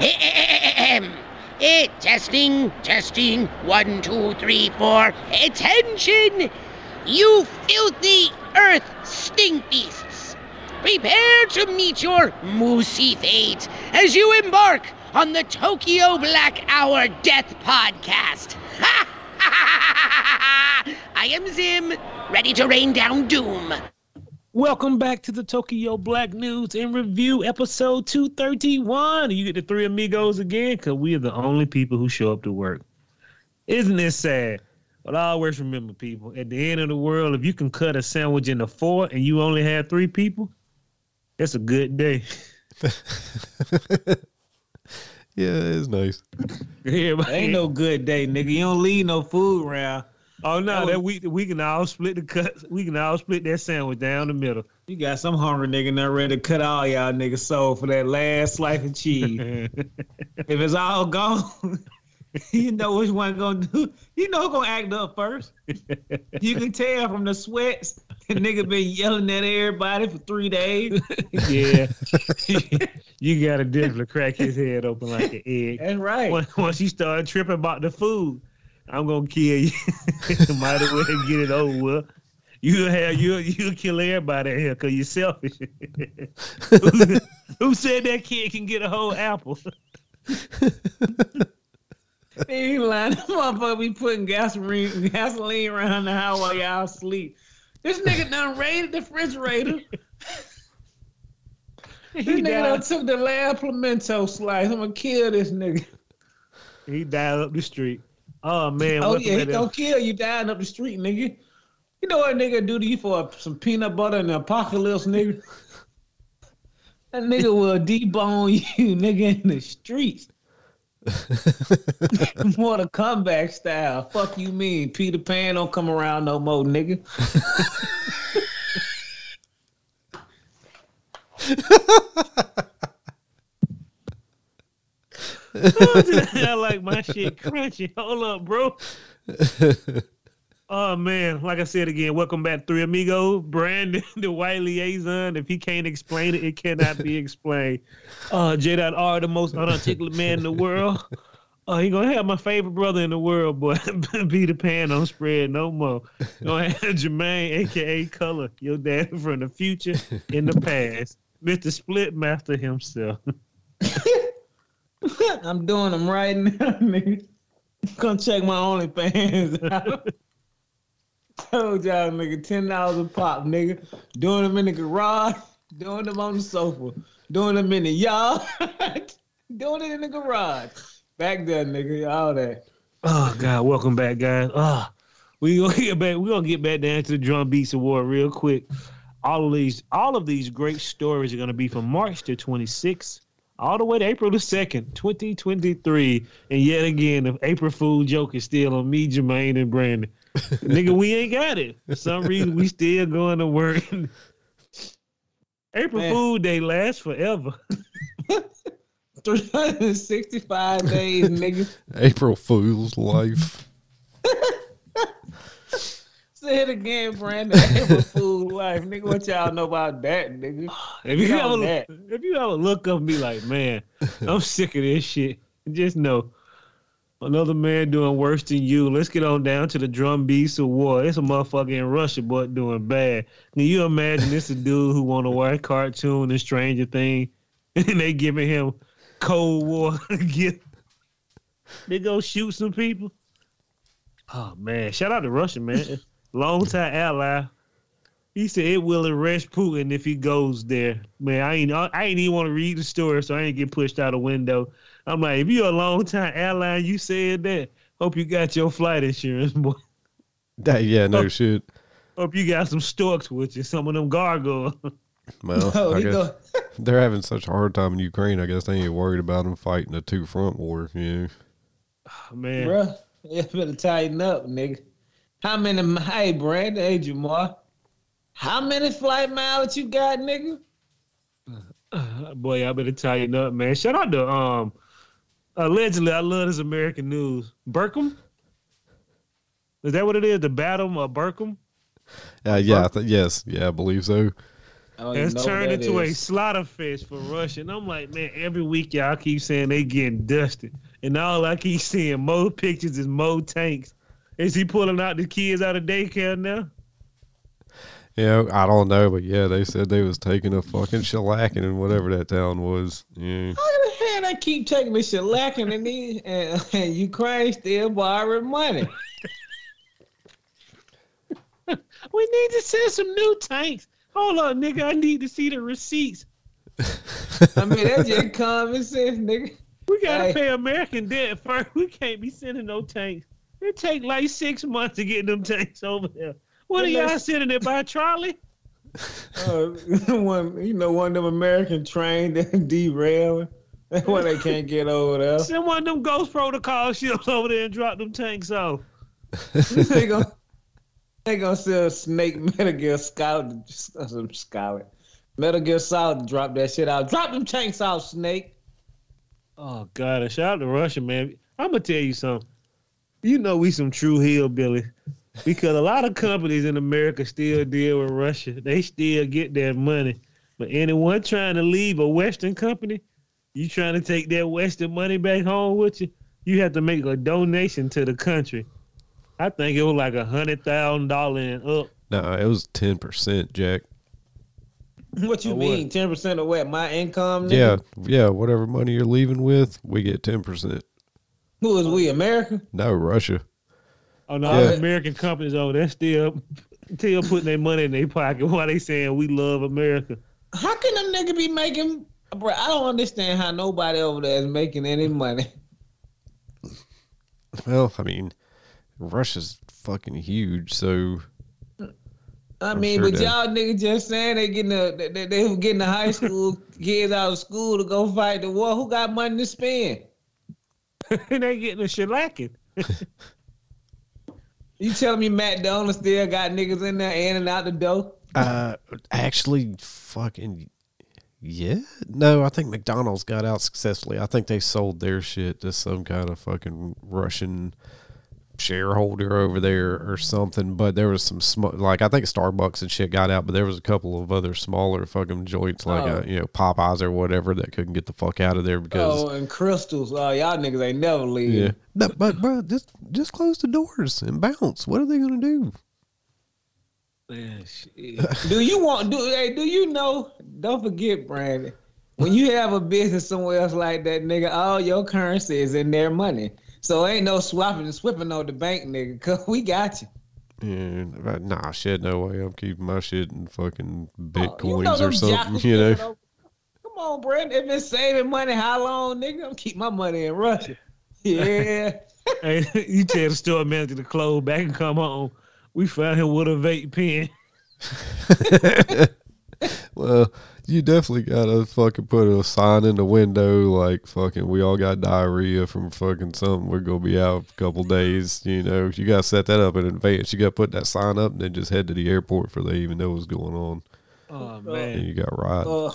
Eh, eh, eh, eh, testing, testing. One, two, three, four. Attention! You filthy earth stink beasts! Prepare to meet your moosey fate as you embark on the Tokyo Black Hour Death Podcast. I am Zim, ready to rain down doom. Welcome back to the Tokyo Black News and Review, episode 231. You get the three amigos again because we are the only people who show up to work. Isn't this sad? But I always remember, people, at the end of the world, if you can cut a sandwich into four and you only have three people, it's a good day. Yeah, it's nice. Everybody- Ain't no good day, nigga. You don't leave no food around. Oh no, that that we we can all split the cut. We can all split that sandwich down the middle. You got some hungry nigga now ready to cut all y'all niggas soul for that last slice of cheese. if it's all gone, you know which one gonna do. You know who gonna act up first. You can tell from the sweats. The nigga been yelling at everybody for three days. yeah, you gotta definitely crack his head open like an egg. That's right. Once, once you start tripping about the food, I'm gonna kill you. Might as well get it over with. You have you you kill everybody here because you're selfish. who, who said that kid can get a whole apple? He ain't lying. That motherfucker be putting gasoline gasoline around the house while y'all sleep. This nigga done raided the refrigerator. This He nigga done took the last pimento slice. I'm gonna kill this nigga. he died up the street. Oh man! Oh yeah, he gonna kill you dying up the street, nigga. You know what a nigga do to you for some peanut butter and the apocalypse, nigga? That nigga will debone you, nigga, in the streets. More the comeback style. Fuck you mean. Peter Pan don't come around no more, nigga. I like my shit crunchy. Hold up, bro. Oh man, like I said again, welcome back, Three Amigos. Brandon, the white liaison. If he can't explain it, it cannot be explained. Uh, J. Dot the most unarticulate man in the world. Uh, he gonna have my favorite brother in the world, boy. the Pan don't spread no more. Gonna have Jermaine, aka Color, your dad from the future in the past, Mister Split Master himself. I'm doing them right now, nigga. Come check my OnlyFans. Told y'all, nigga, ten dollars a pop, nigga. Doing them in the garage, doing them on the sofa, doing them in the yard, doing it in the garage. Back there, nigga, all that. Oh God, welcome back, guys. Ah, we gonna get back. We gonna get back down to the Drum Beats Award real quick. All of these, all of these great stories are gonna be from March to 26th, all the way to April the 2nd, 2023. And yet again, the April Fool joke is still on me, Jermaine, and Brandon. Nigga, we ain't got it. For some reason, we still going to work. April Man. Fool Day lasts forever. 365 days, nigga. April Fool's life. Say it again, Brandon. April Fool life, nigga. What y'all know about that, nigga? If you Get on ever, that. if you ever look up and be like, man, I'm sick of this shit, just know another man doing worse than you. Let's get on down to the drum beats of war. It's a motherfucker in Russia, but doing bad. Can you imagine this a dude who want to watch cartoon and Stranger Thing, and they giving him Cold War gift? They go shoot some people. Oh man, shout out to Russia, man. Long time ally. He said it will arrest Putin if he goes there. Man, I ain't I ain't even want to read the story, so I ain't get pushed out a window. I'm like, if you're a long time ally, you said that. Hope you got your flight insurance, boy. That, yeah, no Oh. shit. Hope you got some storks with you, some of them gargoyles. Well, Oh, I guess they're having such a hard time in Ukraine. I guess they ain't worried about them fighting a two front war. You know, Oh, man, bruh. You better tighten up, nigga. How many? Hey, Brandon, hey, Jamar. How many flight miles you got, nigga? Uh, boy, I better tighten up, man. Shout out to um, allegedly, I love this American news. Burkham, is that what it is? The Battle of Burkham. uh, yeah, I th- yes, yeah, I believe so. I don't even has know what turned that into a is. slaughter fest for Russia. And I'm like, man, every week y'all keep saying they getting dusted. And all I keep seeing more pictures is more tanks. Is he pulling out the kids out of daycare now? Yeah, I don't know, but yeah, they said they was taking a fucking shellacking in whatever that town was. Yeah. How the hell they keep taking this shit lacking and, these, uh, and, and Ukraine still borrowing money? We need to send some new tanks. Hold on, nigga. I need to see the receipts. I mean, that's just common sense, nigga. We gotta Hey. pay American debt first. We can't be sending no tanks. It take like six months to get them tanks over there. What are y'all sending it by trolley? Uh, one, you know, one of them American trains that derailed. That's why they can't get over there. Send one of them Ghost Protocol ships over there and drop them tanks off. they gonna they gonna sell Snake Metal Gear Scout some Scarlet. Metal Gear Solid drop that shit out. Drop them tanks out, Snake. Oh God! A shout out to Russia, man. I'm gonna tell you something. You know we some true hillbillies because a lot of companies in America still deal with Russia. They still get their money. But anyone trying to leave a Western company, you trying to take that Western money back home with you, you have to make a donation to the country. I think it was like a hundred thousand dollar and up. No, it was ten percent, Jack. What you Or mean? Ten percent of what? My income? Yeah, yeah. Whatever money you're leaving with, we get ten percent. Who is we? America? No, Russia. Oh no, Yeah. American companies over there still still putting their money in their pocket while they saying we love America. How can them nigga be making? Bro, I don't understand how nobody over there is making any money. Well, I mean, Russia's fucking huge, so I I'm mean, sure but that- y'all niggas just saying they getting the they, they, they getting the high school kids out of school to go fight the war. Who got money to spend? And they getting a shellacking. You telling me Matt Donald still got niggas in there in and out the door? uh, actually, fucking yeah. No, I think McDonald's got out successfully. I think they sold their shit to some kind of fucking Russian shareholder over there or something. But there was some sm- like I think Starbucks and shit got out, but there was a couple of other smaller fucking joints like Oh. uh, you know Popeyes or whatever that couldn't get the fuck out of there because Oh, and crystals. Oh, y'all niggas ain't never leave. yeah. No, but bro, just just close the doors and bounce. What are they gonna do? Man. Do you want do hey, do you know? Don't forget, Brandon. When you have a business somewhere else like that, nigga, all your currency is in their money. So ain't no swapping and swipping on the bank, nigga, cause we got you. Yeah, but nah, shit, no way. I'm keeping my shit in fucking Oh, bitcoins know or something, jackals you know. Come on, Brandon. If it's saving money, how long, nigga? I'm keep my money in Russia. Yeah. hey, you tell the store manager to close back and come home. We found him with a vape pen. well, you definitely gotta fucking put a sign in the window like fucking we all got diarrhea from fucking something. We're gonna be out a couple days, you know. You gotta set that up in advance. You gotta put that sign up and then just head to the airport for they even know what's going on. Oh And man, you got right. Uh,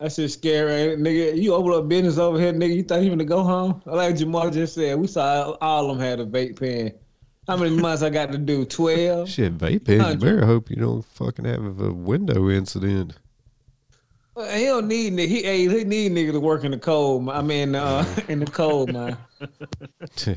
that shit scary, nigga. You open up business over here, nigga. You thought you were gonna go home? Like Jamal just said, we saw all of them had a vape pen. How many months I got to do? Twelve. Shit, vape pen. You Hundred. better hope you don't fucking have a window incident. Well, He don't need nigga. He, hey, he need nigga to work in the cold. I mean, uh, in the cold, man. they're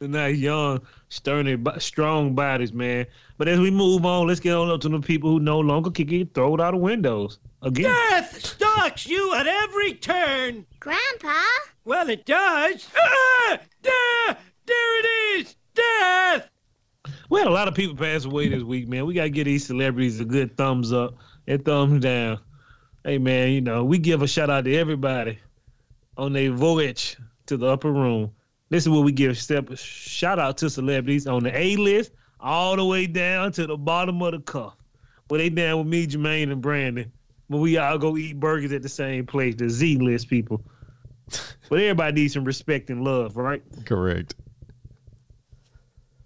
not young, stern, bo- strong bodies, man. But as we move on, let's get on up to the people who no longer can get thrown out of windows again. Death stalks you at every turn. Grandpa? Well, it does. Ah! There, there it is. Death. We had a lot of people pass away this week, man. We gotta give these celebrities a good thumbs up and thumbs down. Hey, man, you know we give a shout out to everybody on their voyage to the upper room. This is where we give step shout out to celebrities on the A list, all the way down to the bottom of the cuff. Where they down with me, Jermaine, and Brandon. When we all go eat burgers at the same place, the Z list people. But everybody needs some respect and love, right? Correct.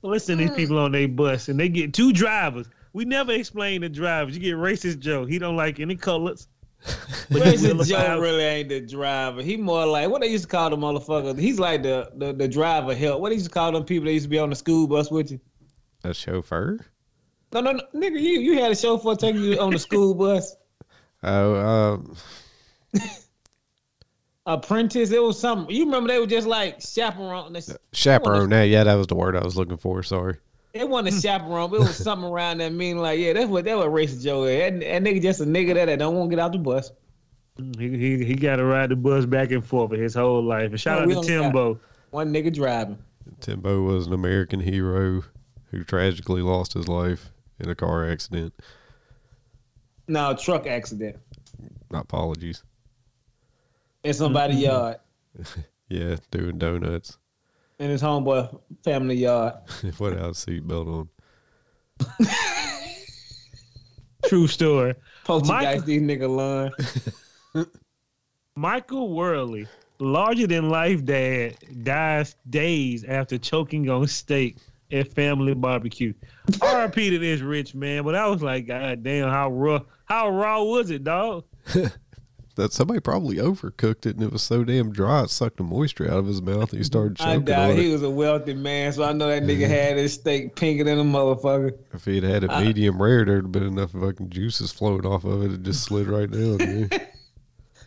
Well, let's send these hmm. people on their bus, and they get two drivers. We never explain the drivers. You get racist Joe. He don't like any colors. But he Racist Joe really ain't the driver. He more like what they used to call the motherfucker. He's like the, the the driver help. What they used to call them people that used to be on the school bus with you? A chauffeur? No, no, no, nigga, you you had a chauffeur taking you on the school bus. Oh, um, Apprentice, it was something. You remember they were just like chaperone. They- chaperone. Yeah, yeah, that was the word I was looking for. Sorry. It want to hmm. chaperone, but it was something around that mean like, yeah, that's what that what racist Joe is. That, that nigga just a nigga that, that don't want to get out the bus. He he, he got to ride the bus back and forth for his whole life. And shout No, out to only got- Timbo. One nigga driving. Timbo was an American hero who tragically lost his life in a car accident. No, truck accident Apologies. in somebody's mm-hmm. yard. Yeah, doing donuts In his homeboy family yard. without a seatbelt on. True story. Poltergeist these nigga line. Michael Worley, larger than life dad, dies days after choking on steak at family barbecue. RIP to this rich man, but I was like, God damn, how raw, how raw was it, dog? That somebody probably overcooked it and it was so damn dry it sucked the moisture out of his mouth and he started choking. I doubt he it. was a wealthy man, so I know that nigga had his steak pinker than a motherfucker. If he'd had it medium rare, there'd have been enough fucking juices flowing off of it. It just slid right down.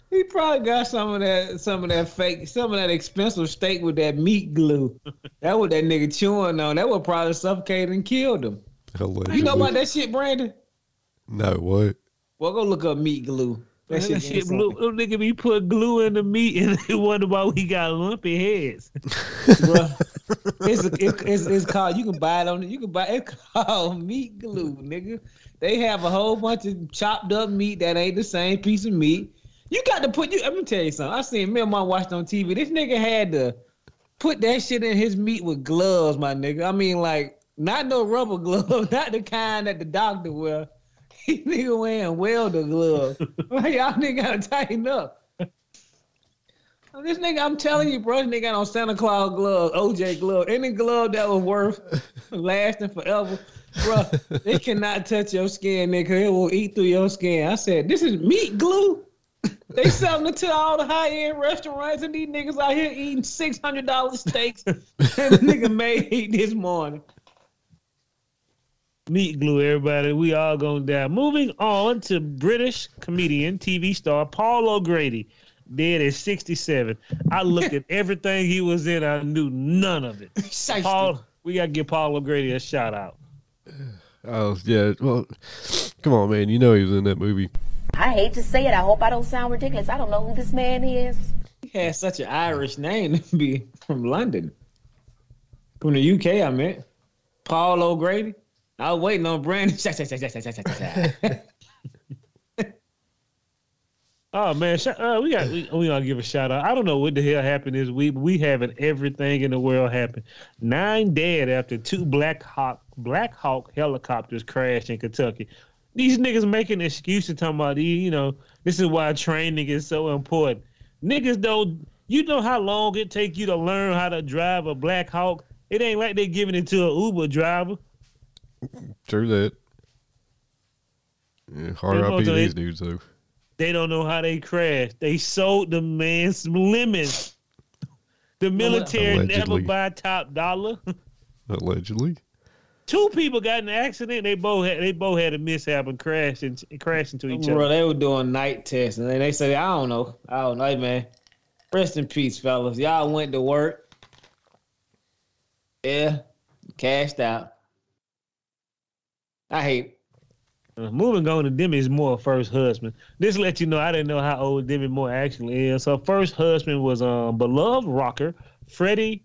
He probably got some of that, some of that fake, some of that expensive steak with that meat glue. that what that nigga chewing on. That would probably suffocate and killed him. Allegedly. You know about that shit, Brandon? No, what? Well, go look up meat glue. That, That, shit, blue, nigga be put glue in the meat and they wonder why we got lumpy heads. Bruh. It's, it, it's it's called. You can buy it on. You can buy it called meat glue, nigga. They have a whole bunch of chopped up meat that ain't the same piece of meat. You got to put you. Let me tell you something. I seen me and my watched on TV. This nigga had to put that shit in his meat with gloves, my nigga. I mean, like not no rubber gloves, not the kind that the doctor wear. Nigga wearing welder gloves. like y'all nigga gotta tighten up. This nigga, I'm telling you, bro, this nigga got on Santa Claus gloves, OJ glove, any glove that was worth lasting forever, bro. they cannot touch your skin, nigga. It will eat through your skin. I said, this is meat glue. they selling it to all the high end restaurants, and these niggas out here eating six hundred dollars steaks. and the nigga made this morning. Meat glue, everybody. We all gonna die. Moving on to British comedian, TV star Paul O'Grady, dead at 67. I looked at everything he was in. I knew none of it. Paul, we gotta give Paul O'Grady a shout out. Oh, yeah. Well, come on, man. You know he was in that movie. I hate to say it. I hope I don't sound ridiculous. I don't know who this man is. He has such an Irish name to be from London. From the UK, I meant. Paul O'Grady. I was waiting on Brandon. Oh man, uh, we got we, we gotta give a shout out. I don't know what the hell happened this week, we having everything in the world happen. Nine dead after two Black Hawk Black Hawk helicopters crashed in Kentucky. These niggas making excuses talking about these, you know this is why training is so important. Niggas don't you know how long it take you to learn how to drive a Black Hawk? It ain't like they giving it to an Uber driver. True that. Yeah, They RIP these ain't- dudes, though. They don't know how they crashed. They sold the man some lemons. The military never buy top dollar. Allegedly. Two people got in an accident. They both had they both had a mishap and crashed and crashed into each Bro, other. they were doing night tests, and they say, I don't know. I don't know, hey, man. Rest in peace, fellas. Y'all went to work. Yeah, cashed out. I hate. Uh, moving on to Demi Moore, first husband. This let you know I didn't know how old Demi Moore actually is. Her first husband was um beloved rocker Freddie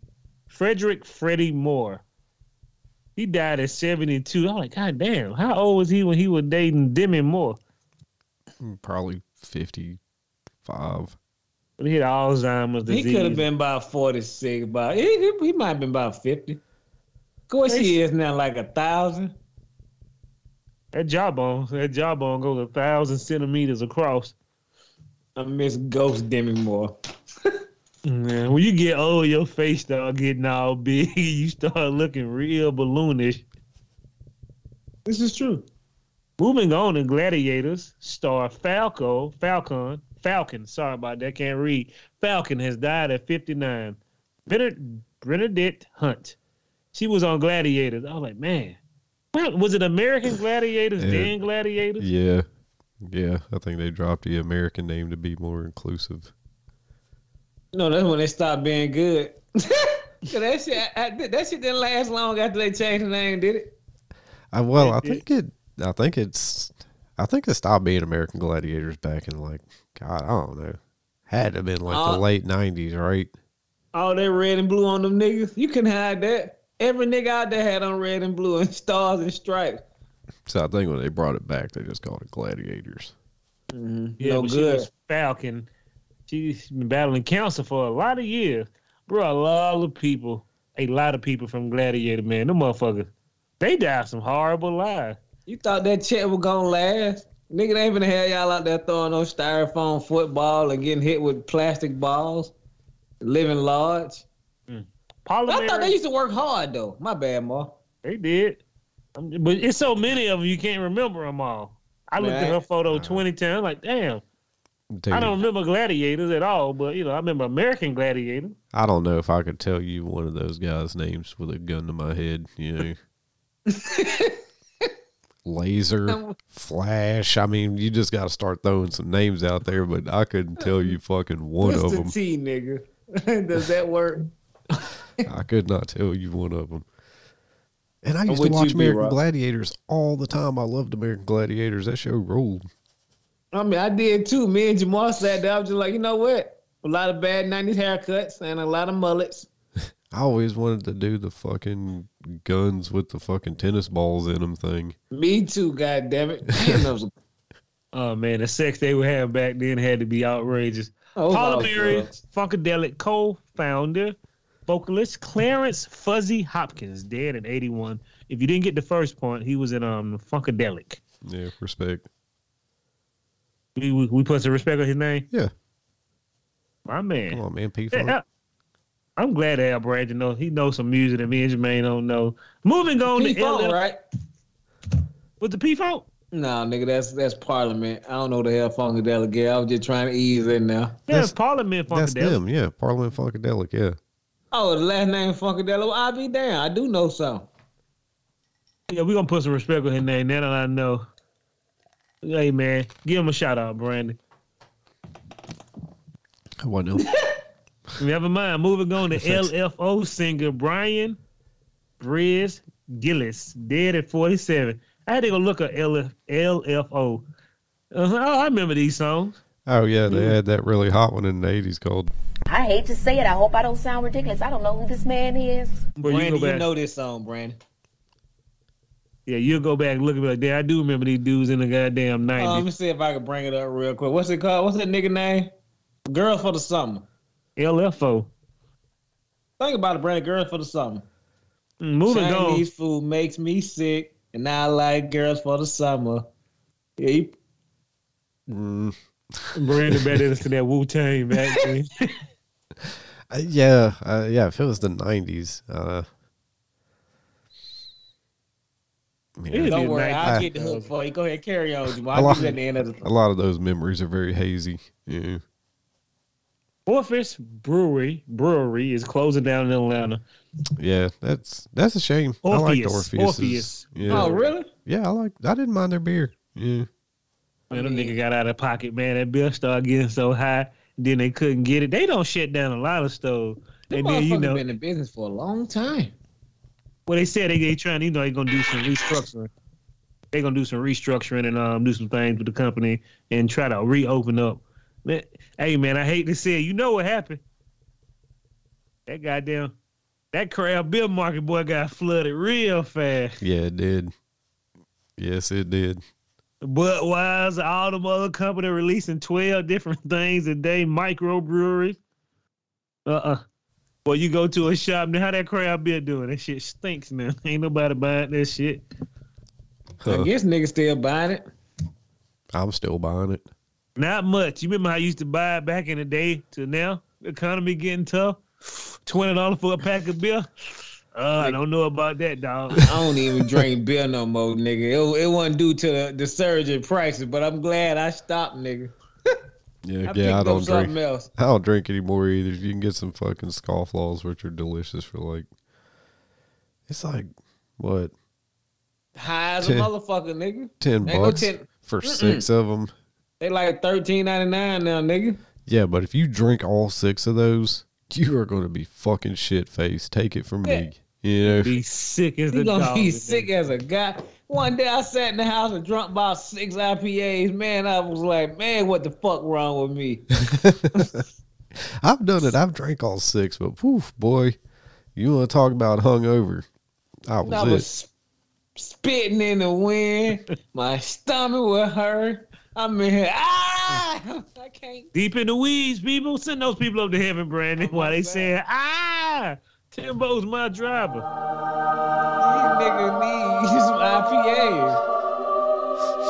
Frederick Freddie Moore. He died at seventy two. I'm like, God damn, how old was he when he was dating Demi Moore? Probably 55. But he had Alzheimer's He could have been about 46, about he, he, he might have been about 50. Of course, he is now like a thousand. That jawbone, that jawbone goes a thousand centimeters across. I miss Ghost Demi Moore. Man, when you get old, your face start getting all big. You start looking real balloonish. This is true. Moving on to Gladiators, star Falco, Falcon, Falcon, sorry about that, can't read. Falcon has died at 59. Bernard- Bernadette Hunt. She was on Gladiators. I was like, man, Well, was it American Gladiators, Yeah. then Gladiators? Yeah. Yeah. I think they dropped the American name to be more inclusive. No, that's when they stopped being good. 'Cause that shit, I, that shit didn't last long after they changed the name, did it? I, well, I think it. I think it's. I think it stopped being American Gladiators back in like God. I don't know. Had to have been like the Uh, late nineties, right? All that red and blue on them niggas. You can hide that. Every nigga out there had on red and blue and stars and stripes. So I think when they brought it back, they just called it Gladiators. Mm-hmm. Yeah, no but she good. was Falcon. She's been battling cancer for a lot of years. Bro, a lot of people, a lot of people from Gladiator, man, them motherfuckers, they died some horrible lives. You thought that check was gonna last? Nigga, they ain't gonna have y'all out there throwing no styrofoam football and getting hit with plastic balls, living large. I thought they used to work hard though. My bad, Ma. they did. Um, But it's so many of them, you can't remember them all. I looked at her photo 20 times, like, damn, I'll I don't remember Gladiators at all, but, you know, I remember American Gladiator. I don't know if I could tell you one of those guys' names with a gun to my head. You know, laser, flash. I mean, you just got to start throwing some names out there. But I couldn't tell you fucking one of them. T, nigga. Does that work? I could not tell you one of them. And I used to watch you, B-Rock. American Gladiators all the time. I loved American Gladiators. That show ruled. I mean, I did too. Me and Jamal sat there. I was just like, you know what? A lot of bad 90s haircuts and a lot of mullets. I always wanted to do the fucking guns with the fucking tennis balls in them thing. Me too, God damn it. Damn, that was a- Oh, man, the sex they were having back then had to be outrageous. Oh, Paula all Funkadelic co-founder, vocalist Clarence Fuzzy Haskins, dead at 81. If you didn't get the first point, he was in um Funkadelic. Yeah, respect. We, we, we put some respect on his name. Yeah. My man. Come on, man. P Yeah, Funk. I- I'm glad Al have Brandon know. He knows some music that me and Jermaine don't know. Moving on to P-Funk, LL right? with the P Funk. No, nigga, that's that's Parliament. I don't know the hell Funkadelic is. I was just trying to ease in now. Yeah, That's- Parliament Funkadelic. That's them. Yeah, Parliament Funkadelic. Yeah. Oh, the last name Funkadelic. Well, I'll be damn. I do know some. Yeah, we're gonna put some respect on his name. Now that I know. Hey man, give him a shout out, Brandon. I want to. Never mind. Moving on to LFO singer Brian Briz Gillis, dead at 47. I had to go look at LF, LFO. Uh-huh. Oh, I remember these songs. Oh yeah, they had that really hot one in the eighties called. I hate to say it. I hope I don't sound ridiculous. I don't know who this man is. But you Brandon, go you, know this song, Brandon. yeah, you'll go back and look at me like, yeah, I do remember these dudes in the goddamn Uh, let me see if I can bring it up real quick. What's it called? What's that nigga name? Girl for the Summer. LFO. Think about it, Brandon. Girl for the Summer. Mm, Moving on. Chinese food makes me sick, and I like girls for the summer. Yeah, you, Mm, Brandon better to that Wu Tang back then. uh, yeah, uh, yeah. If it was the nineties, uh, Yeah. yeah, don't be worry, nice. I'll get the hook for you. Go ahead, carry on, Jamal. A I'll lot- at the end of the. a lot of those memories are very hazy. Yeah. Orpheus Brewery Brewery is closing down in Atlanta. Yeah, that's that's a shame. I like Orpheus, Orpheus. Orpheus. Yeah, Oh, really? yeah, I like. I didn't mind their beer. Yeah, Man, them nigga got out of pocket, man. That bill started getting so high, then they couldn't get it. They don't shut down a lot of stores. Them And then you know, been in business for a long time. well, they said they they trying, you know, they gonna do some restructuring. They gonna do some restructuring and um do some things with the company and try to reopen up. Man, hey man, I hate to say it. You know what happened? That goddamn that crab bill market boy got flooded real fast. yeah, it did. Yes, it did. Budweiser, all the other company releasing 12 different things a day, microbreweries. Uh-uh. Boy, you go to a shop now, how that crab beer doing? That shit stinks now. Ain't nobody buying that shit. Huh. I guess niggas still buying it. I'm still buying it. Not much. You remember how I used to buy it back in the day to now? The economy getting tough. $20 for a pack of beer? Uh, I don't know about that, dog. I don't even drink beer no more, nigga. It, it wasn't due to the, the surge in prices, but I'm glad I stopped, nigga. Yeah, I yeah. I don't drink. else. I don't drink anymore either. You can get some fucking scofflaws, which are delicious for like. It's like what High as Ten- a motherfucker, nigga. Ten Ain't no bucks ten- for Mm-mm. six of them. They like thirteen ninety nine now, nigga. Yeah, but if you drink all six of those, you are going to be fucking shit faced. Take it from Yeah. me. You know, Be sick as He the gonna dog. be sick as a guy. One day I sat in the house and drunk about six IPAs. Man, I was like, man, what the fuck wrong with me? I've done it. I've drank all six, but poof, boy, you want to talk about hungover? I was, I was sp- spitting in the wind. My stomach would hurt. I'm in here. Ah! I can't. Deep in the weeds, people. Send those people up to heaven, Brandon, Oh, while they my saying, ah, Timbo's my driver. These niggas need some IPAs.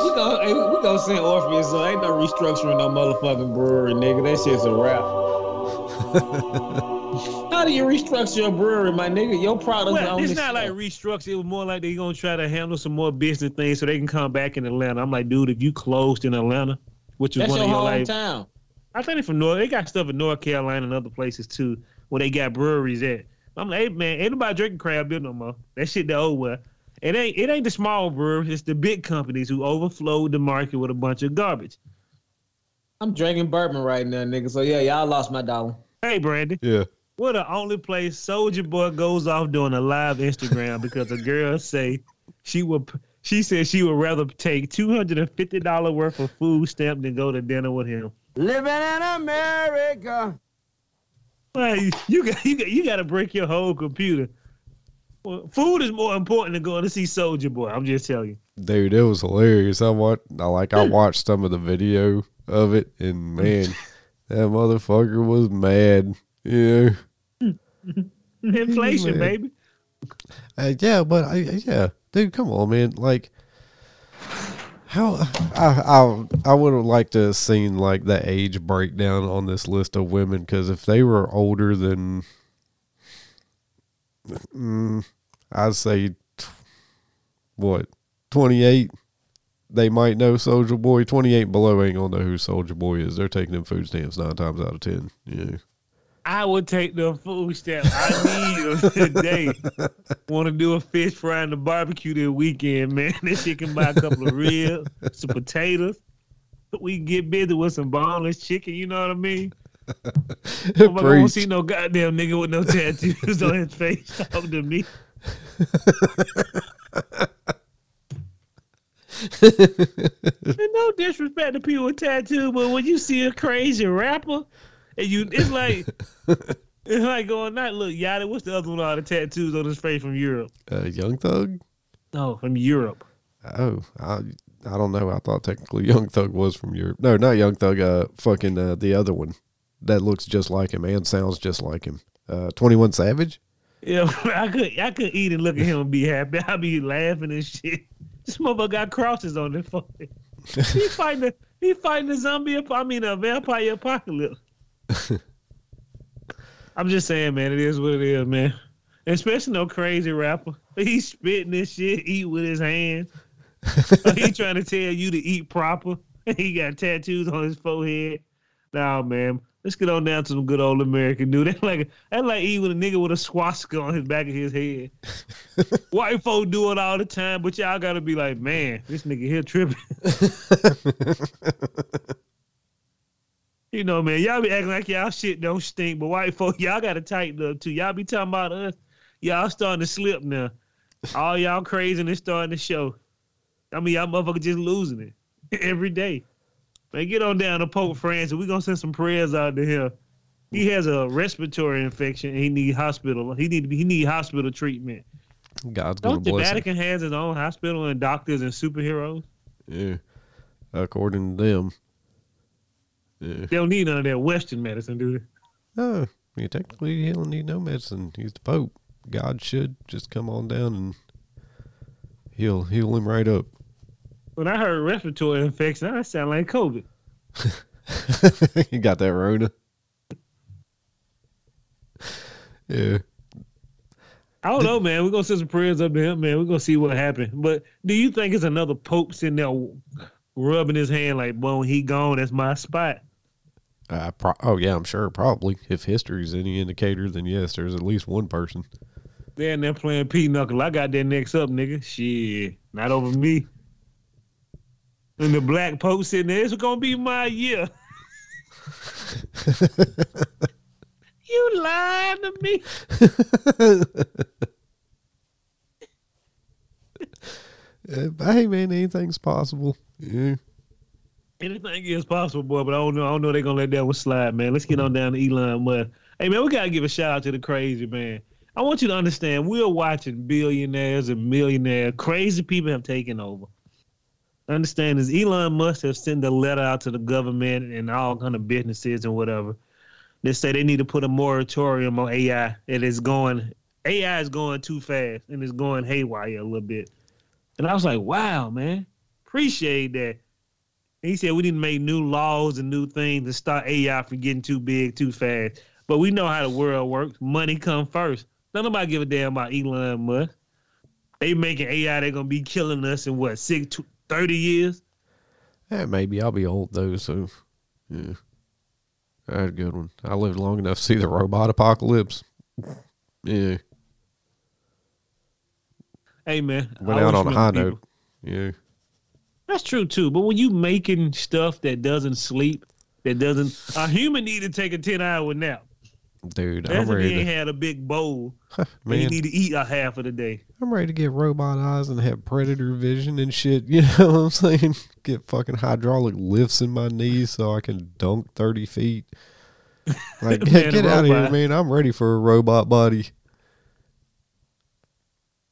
We gonna, we gonna send Orpheus, so ain't no restructuring no motherfucking brewery, nigga. That shit's a wrap. How do you restructure a brewery, my nigga? Your product Well, it's not like restructure. It was more like they're gonna try to handle some more business things so they can come back in Atlanta. I'm like, dude, if you closed in Atlanta, which is That's one your of your like, hometown. I think they from North. They got stuff in North Carolina and other places too, where they got breweries at. I'm like, hey man, ain't nobody drinking crab beer no more. That shit the old way. It ain't it ain't the small breweries, it's the big companies who overflowed the market with a bunch of garbage. I'm drinking bourbon right now, nigga. So yeah, y'all lost my dollar. Hey Brandon, yeah. we're the only place Soulja Boy goes off doing a live Instagram because a girl say she would she said she would rather take two hundred and fifty dollar worth of food stamp than go to dinner with him. Living in America. Well, you, got you got you got to break your whole computer. Well, food is more important than going to see Soulja Boy. I'm just telling you. Dude, it was hilarious. I watched, I like, I watched some of the video of it, and man, that motherfucker was mad. Yeah, Inflation, baby. uh, yeah, but I, yeah, dude, come on, man. Like, how I I I would have liked to have seen like the age breakdown on this list of women because if they were older than, mm, I'd say, t- what, twenty eight. They might know Soulja Boy. Twenty eight below ain't gonna know who Soulja Boy is. They're taking them food stamps nine times out of ten. Yeah. I would take the food stamp. I need them today. Want to do a fish fry and a barbecue this weekend, man? This shit can buy a couple of ribs, some potatoes. We can get busy with some boneless chicken. You know what I mean? I won't see no goddamn nigga with no tattoos on his face talking to me. No disrespect to people with tattoos, but when you see a crazy rapper, and you, it's like, like going, not look, Yada, what's the other one? All the tattoos on his face from Europe. Uh, Young Thug. No, from Europe. Oh, I I don't know. I thought technically Young Thug was from Europe. No, not Young Thug. Uh, fucking uh, the other one that looks just like him and sounds just like him. Uh, Twenty One Savage. Yeah, I could, I could eat and look at him and be happy. I'd be laughing and shit. This motherfucker got crosses on his forehead. He fighting the, he fighting the zombie. I mean, a vampire apocalypse. I'm just saying, man. It is what it is, man. Especially no crazy rapper. He spitting this shit, eat with his hands. he trying to tell you to eat proper. He got tattoos on his forehead. Nah, man. Let's get on down to some good old American dude. That's like that's like eating with a nigga with a swastika on his back of his head. White folk do it all the time, but y'all gotta be like, man, this nigga here tripping. You know, man, y'all be acting like y'all shit don't stink, but white folk, y'all gotta tighten up too. Y'all be talking about us. Y'all starting to slip now. All y'all craziness starting to show. I mean, y'all motherfuckers just losing it every day. Man, get on down to Pope Francis. we gonna send some prayers out to him. He has a respiratory infection. And he need hospital. He need he need hospital treatment. God's Don't the bless him. Vatican has its own hospital and doctors and superheroes? Yeah, according to them. Yeah. They don't need none of that Western medicine, do they? No, I mean, technically he don't need no medicine. He's the Pope. God should just come on down and he'll heal him right up. When I heard respiratory infection, I sound like COVID. you got that Rona. Yeah. I don't know, man. We're gonna send some prayers up to him, man. We're gonna see what happens. But do you think it's another Pope sitting there rubbing his hand like, "Boy, when he gone, that's my spot." Uh, pro- oh yeah, I'm sure probably. If history's any indicator, then yes, there's at least one person. Then they're in there playing Pinochle. I got that next up, nigga. Shit, not over me. And the black pope sitting there, it's gonna be my year. you lying to me? Uh, hey man, anything's possible. Yeah. Anything is possible, boy, but I don't know. I don't know they're gonna let that one slide, man. Let's get on down to Elon Musk. Hey man, we gotta give a shout out to the crazy man. I want you to understand we're watching billionaires and millionaires, crazy people have taken over. Understand is Elon Musk have sent a letter out to the government and all kind of businesses and whatever. They say they need to put a moratorium on AI. It is going AI is going too fast and it's going haywire a little bit. And I was like, wow, man, appreciate that. He said we need to make new laws and new things to stop AI from getting too big too fast. But we know how the world works. Money come first. Don't nobody give a damn about Elon Musk. They making AI, they're gonna be killing us in what, six, tw- 30 years? Yeah, maybe I'll be old though, so yeah. That's a good one. I lived long enough to see the robot apocalypse. Yeah. Hey man. Went I out on a high note. Yeah. That's true too. But when you making stuff that doesn't sleep, that doesn't a human need to take a 10 hour nap. Dude, That's I'm if he ain't to had a big bowl. man. he need to eat a half of the day. I'm ready to get robot eyes and have predator vision and shit. You know what I'm saying? Get fucking hydraulic lifts in my knees so I can dunk thirty feet. Like, get, get out of here, man! I'm ready for a robot body.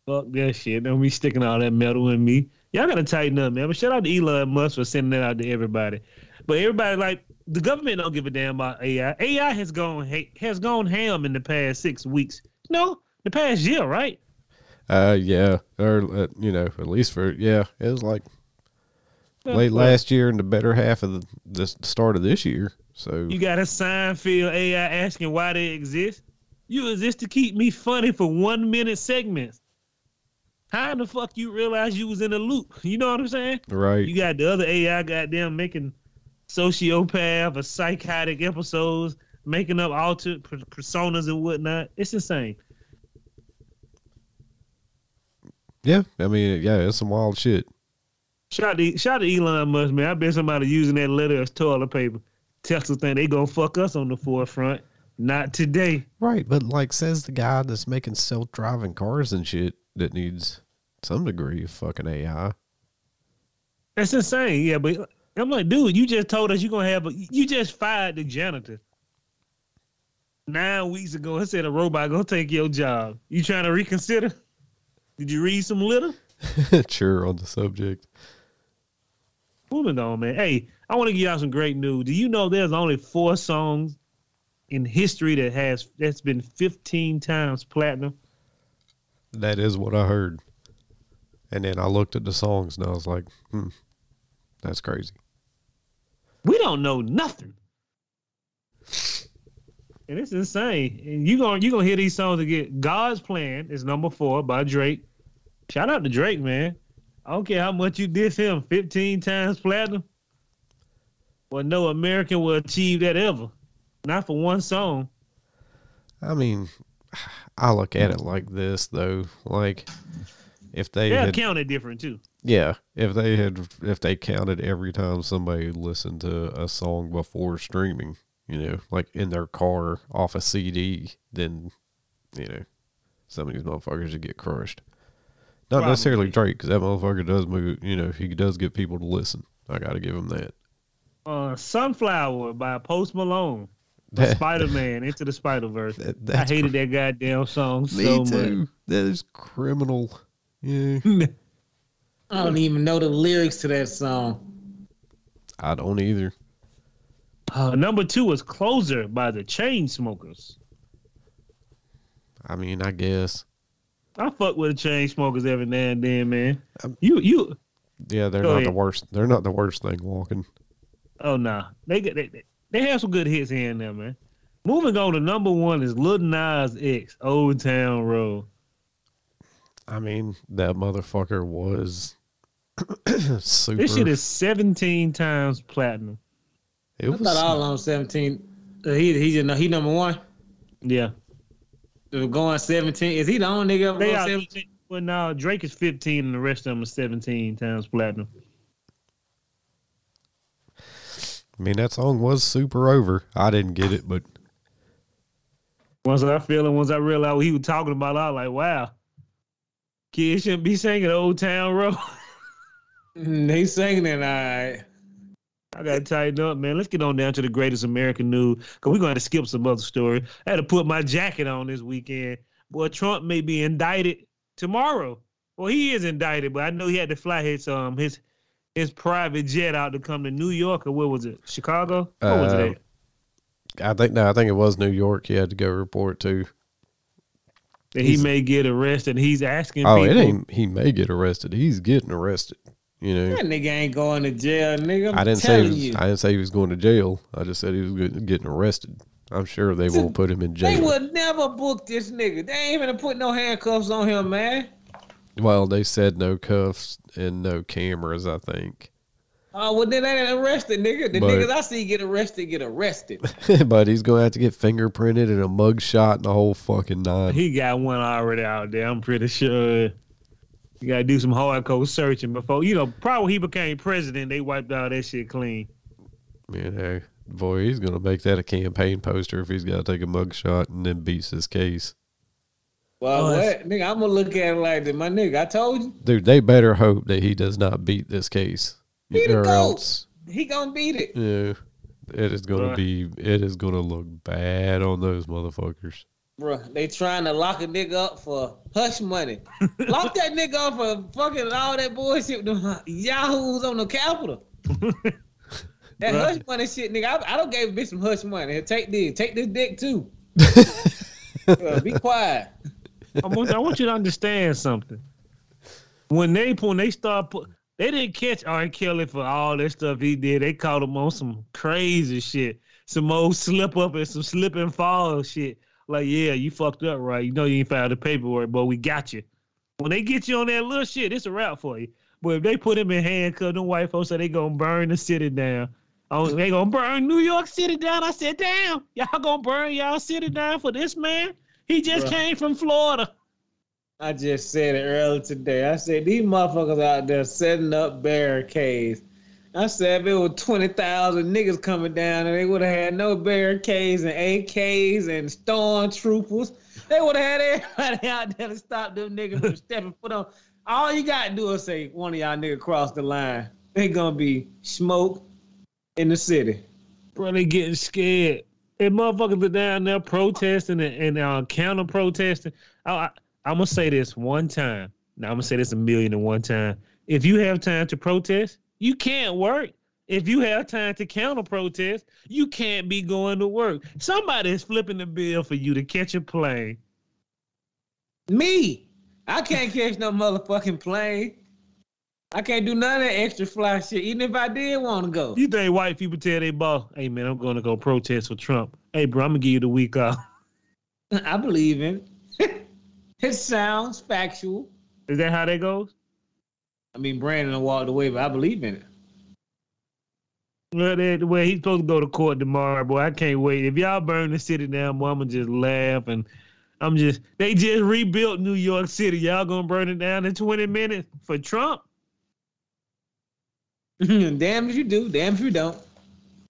Fuck that shit. Don't be sticking all that metal in me. Y'all gotta tighten up, man. But shout out to Elon Musk for sending that out to everybody. But everybody like the government don't give a damn about AI. AI has gone has gone ham in the past six weeks. No, the past year, right? Uh, yeah, or uh, you know, at least for yeah, it was like late last year and the better half of the, the start of this year. So You got a Seinfeld AI asking why they exist. You exist to keep me funny for one minute segments. How in the fuck you realize you was in a loop? You know what I'm saying? right, You got the other AI goddamn making sociopath or psychotic episodes, making up altered per- personas and whatnot. It's insane. yeah. I mean, yeah, it's some wild shit. Shout out to, shout out to Elon Musk, man. I bet somebody using that letter as toilet paper. Tesla think they gonna fuck us on the forefront. Not today. Right, but like says the guy that's making self-driving cars and shit that needs some degree of fucking AI. That's insane. Yeah, but I'm like, dude, you just told us you're gonna have a you just fired the janitor. Nine weeks ago, and said a robot gonna take your job. You trying to reconsider? Did you read some litter? sure on the subject. Moving on, man. Hey, I want to give y'all some great news. Do you know there's only four songs in history that has that's been 15 times platinum? That is what I heard. And then I looked at the songs and I was like, hmm, that's crazy. We don't know nothing. And it's insane. And you gonna you gonna hear these songs again. God's Plan is number four by Drake. Shout out to Drake, man. I don't care how much you diss him, 15 times platinum. Well, no American will achieve that ever. Not for one song. I mean, I look at it like this though. Like if they They'll had, count it different too. yeah, if they had, if they counted every time somebody listened to a song before streaming, you know, like in their car off a CD, then, you know, some of these motherfuckers would get crushed. Not necessarily Drake, because that motherfucker does move, you know, he does get people to listen. I got to give him that. Uh, Sunflower by Post Malone. Spider Man Into the Spider Verse. that- I hated that goddamn song Me so too. That is criminal. Yeah. I don't even know the lyrics to that song. I don't either. Uh, number two was Closer by the Chainsmokers. I mean, I guess. I fuck with the Chainsmokers every now and then, man. Um, you you Yeah, they're Go not the worst. They're not the worst thing walking. oh nah. They get they, they have some good hits here and there, man. Moving on to number one is Lil Nas X, Old Town Road. I mean, that motherfucker was super. This shit is 17 times platinum. it I was thought all on 17. Uh, he he just he number one. Yeah. They're going 17. Is he the only nigga ever going 17? well, now Drake is 15 and the rest of them are 17 times platinum. I mean, that song was super over. I didn't get it, but Once I feel it, once I realized what he was talking about, I was like, wow. Kids shouldn't be singing Old Town Road. He singing it all right. I gotta tighten up, man. Let's get on down to the greatest American news because we're gonna have to skip some other story. I had to put my jacket on this weekend. Boy, Trump may be indicted tomorrow. Well, he is indicted, but I know he had to fly his um his his private jet out to come to New York or where was it? Chicago? What was Uh, it? at? I think no, I think it was New York. He had to go report to. That he may get arrested. He's asking Oh, people. it ain't. He may get arrested. He's getting arrested. You know, That nigga ain't going to jail, nigga. I'm I didn't say he was. I didn't say he was going to jail. I just said he was getting arrested. I'm sure they won't put him in jail. They would never book this nigga. They ain't even put no handcuffs on him, man. Well, they said no cuffs and no cameras. I think, Oh, well, then they ain't arrested, nigga. The But- niggas I see get arrested get arrested. but he's going to have to get fingerprinted and a mug shot and the whole fucking nine. He got one already out there. I'm pretty sure. You gotta do some hardcore searching before you know. Probably he became president. They wiped all that shit clean. You know, boy, he's going to make that a campaign poster if he's got to take a mug shot and then beats his case. Well, Oh, what? Nigga, I'm gonna look at it like this. My nigga, I told you. Dude, they better hope that he does not beat this case, He the or GOAT. He gonna beat it. yeah, it is going Bruh. to be. It is going to look bad on those motherfuckers. Bruh, they trying to lock a nigga up for hush money. lock that nigga up for fucking all that bullshit with them yahoos on the Capitol. That Bruh. hush money shit, nigga. I, I don't gave a bitch some hush money. Take this. Take this dick too. Uh, be quiet. I want, I want you to understand something. When they when they start put, they didn't catch R. Kelly for all that stuff he did. They caught him on some crazy shit, some old slip up and some slip and fall shit. Like, yeah, you fucked up, right? You know you ain't filed the paperwork, but we got you. When they get you on that little shit, it's a wrap for you. But if they put him in handcuffs, them white folks say they gonna burn the city down. Oh, they gonna burn New York City down. I said, damn, y'all gonna burn y'all city down for this man? He just came from Florida. I just said it earlier today. I said these motherfuckers out there setting up barricades. I said if it was twenty thousand niggas coming down and they would have had no barricades and AKs and stormtroopers, they would have had everybody out there to stop them niggas from stepping foot on. All you gotta do is say one of y'all niggas cross the line. They gonna be smoke in the city. bro, they getting scared. And motherfuckers are down there protesting and, and uh, counter protesting. I, I, I'm gonna say this one time. Now I'm gonna say this a million and one time. If you have time to protest, you can't work. If you have time to counter protest, you can't be going to work. Somebody is flipping the bill for you to catch a plane. Me, I can't catch no motherfucking plane. I can't do none of that extra fly shit, even if I did want to go. You think white people tell their boss, "Hey man, I'm going to go protest for Trump." Hey bro, I'm gonna give you the week off. I believe in it. it sounds factual. Is that how that goes? I mean, Brandon walked away, but I believe in it. Well, that, well, he's supposed to go to court tomorrow, boy. I can't wait. If y'all burn the city down, boy, I'ma just laugh and I'm just they just rebuilt New York City. Y'all gonna burn it down in 20 minutes for Trump? Damn if you do, damn if you don't.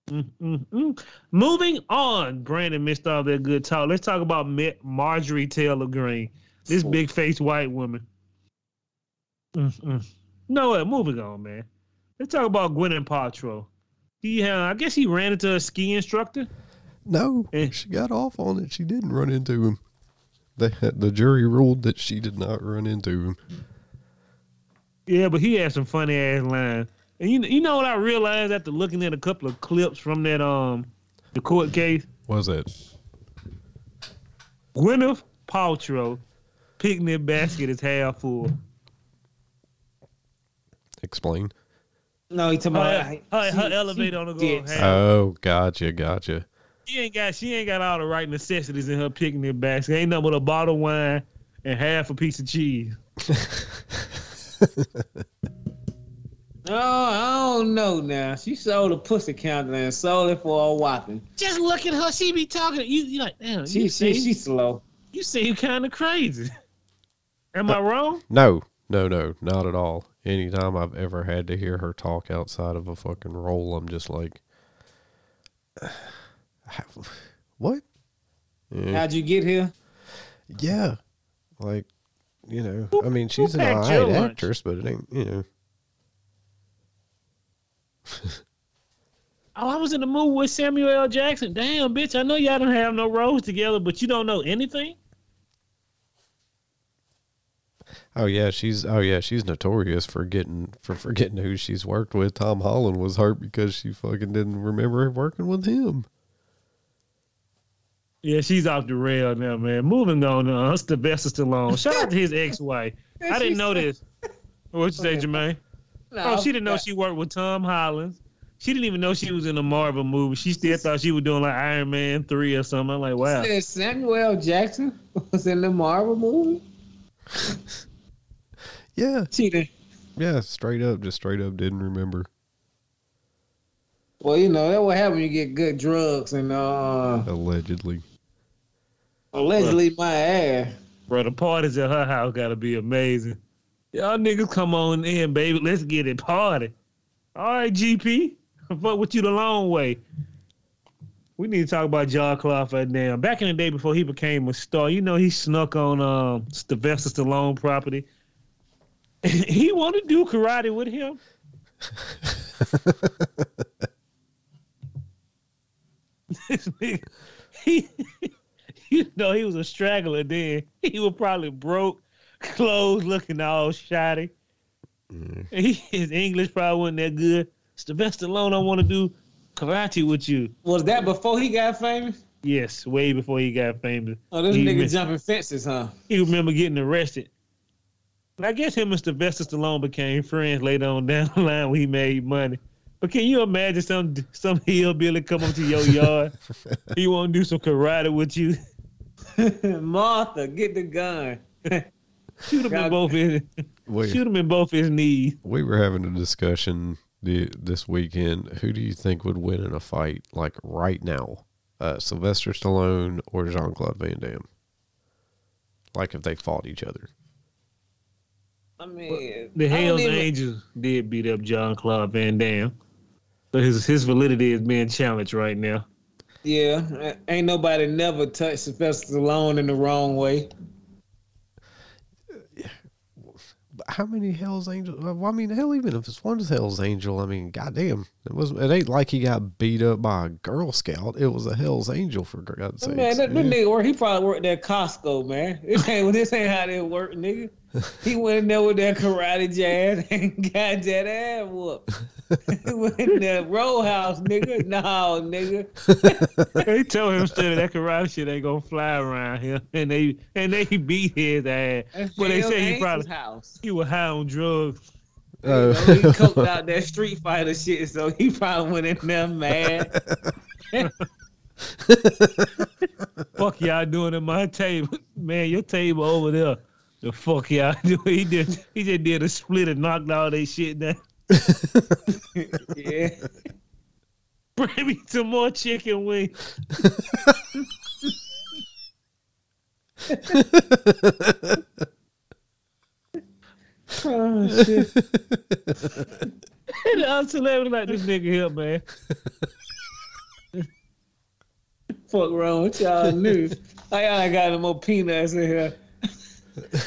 Mm, mm, mm. Moving on, Brandon missed all that good talk. Let's talk about Marjorie Taylor Greene, this big faced white woman. Mm, mm. No, what? Moving on, man. Let's talk about Gwyneth Paltrow. He, uh, I guess he ran into a ski instructor. No, Eh. she got off on it. She didn't run into him. The the jury ruled that she did not run into him. Yeah, but he had some funny ass lines. And you you know what I realized after looking at a couple of clips from that um the court case? Was it? Gwyneth Paltrow picnic basket is half full. Explain. No, he talking Her, about her, her she- elevator on the she go half. Oh, gotcha, gotcha. she ain't got she ain't got all the right necessities in her picnic basket. Ain't nothing but a bottle of wine and half a piece of cheese. Oh, I don't know now. She sold a pussy counter and sold it for a whopping. Just look at her. She be talking. You you like damn. She you she see? she slow. You seem kind of crazy. Am I wrong? No, no, no, not at all. Anytime I've ever had to hear her talk outside of a fucking role, I'm just like, what? Yeah, How'd you get here? yeah. like you know. Who- I mean, she's an packed alright actress, but it ain't you know. Oh, I was in the movie with Samuel L. Jackson. Damn, bitch, I know y'all don't have no roles together, but you don't know anything? Oh yeah, she's oh yeah, she's notorious for getting for forgetting who she's worked with. Tom Holland was hurt because she fucking didn't remember working with him. Yeah, she's off the rail now, man. Moving on, uh, Sylvester Stallone. Shout out to his ex-wife. I didn't know this. What'd you say, Jermaine? Oh, she didn't know she worked with Tom Holland. She didn't even know she was in a Marvel movie. She still thought she was doing like Iron Man 3 or something. I'm like, wow. Samuel Jackson was in the Marvel movie. Yeah, She yeah, straight up, just straight up didn't remember. Well, you know that what happen when you get good drugs and uh Allegedly. allegedly my ass. Bro, the parties at her house gotta be amazing. Y'all niggas come on in, baby. Let's get it party. All right, GP. Fuck with you the long way. We need to talk about John Clawford now. Back in the day before he became a star, you know, he snuck on um, Sylvester Stallone property. he wanted to do karate with him. Nigga, he, you know, he was a straggler then. He was probably broke, clothes looking all shoddy. And he, his English probably wasn't that good. Sylvester Stallone, I want to do karate with you. Was that before he got famous? Yes, way before he got famous. Oh, this He nigga went- jumping fences, huh? He remember getting arrested. And I guess him and Sylvester Stallone became friends later on down the line when he made money. But can you imagine some some hillbilly come up to your yard? he want to do some karate with you? Martha, get the gun. Shoot him in both his Wait, shoot him in both his knees. we were having a discussion the, this weekend. Who do you think would win in a fight, like right now? Uh, Sylvester Stallone or Jean Claude Van Damme? Like if they fought each other. I mean, The Hell's even- Angels did beat up John Claude Van Damme. So his his validity is being challenged right now. Yeah, ain't nobody never touched Sylvester Stallone in the wrong way. But how many Hell's Angels? Well, I mean, hell, even if it's one Hell's Angel, I mean, goddamn, it was. It ain't like he got beat up by a Girl Scout. It was a Hell's Angel for God's sake. Man, that, that nigga work. He probably worked at Costco, man. This ain't this ain't how they work, nigga. He went in there with that karate jazz and got that ass whooped. he went in that row house, nigga. No, nigga. they told him straight that karate shit ain't gonna fly around here, and they and they beat his ass. That's But they Hell's say he Angels probably house. he was high on drugs. You oh. know, he coked out that Street Fighter shit, so he probably went in there mad. Fuck y'all doing at my table, man. Your table over there. The fuck y'all doing? He did. He just did a split and knocked all that shit down. yeah. Bring me some more chicken wings. Oh shit. And the other celebrity like this nigga here, man. Fuck wrong with y'all news. I y'all got no more peanuts in here.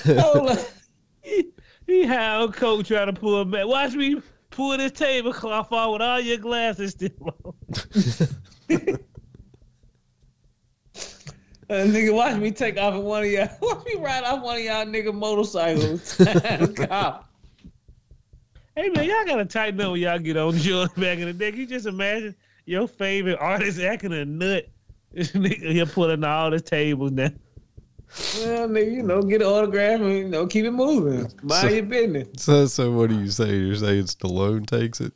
Hold on. He, high on coke trying to pull him back. Watch me pull this tablecloth off with all your glasses still on. Uh, nigga, watch me take off of one of y'all. Watch me ride off one of y'all nigga motorcycles. Hey man, y'all gotta tighten up when y'all get on drugs back in the day. Can you just imagine your favorite artist acting a nut? This nigga here pulling all the tables down. Well, nigga, you know, get an autograph and you know, keep it moving. Mind So- your business. So, so what do you say? You're saying Stallone takes it?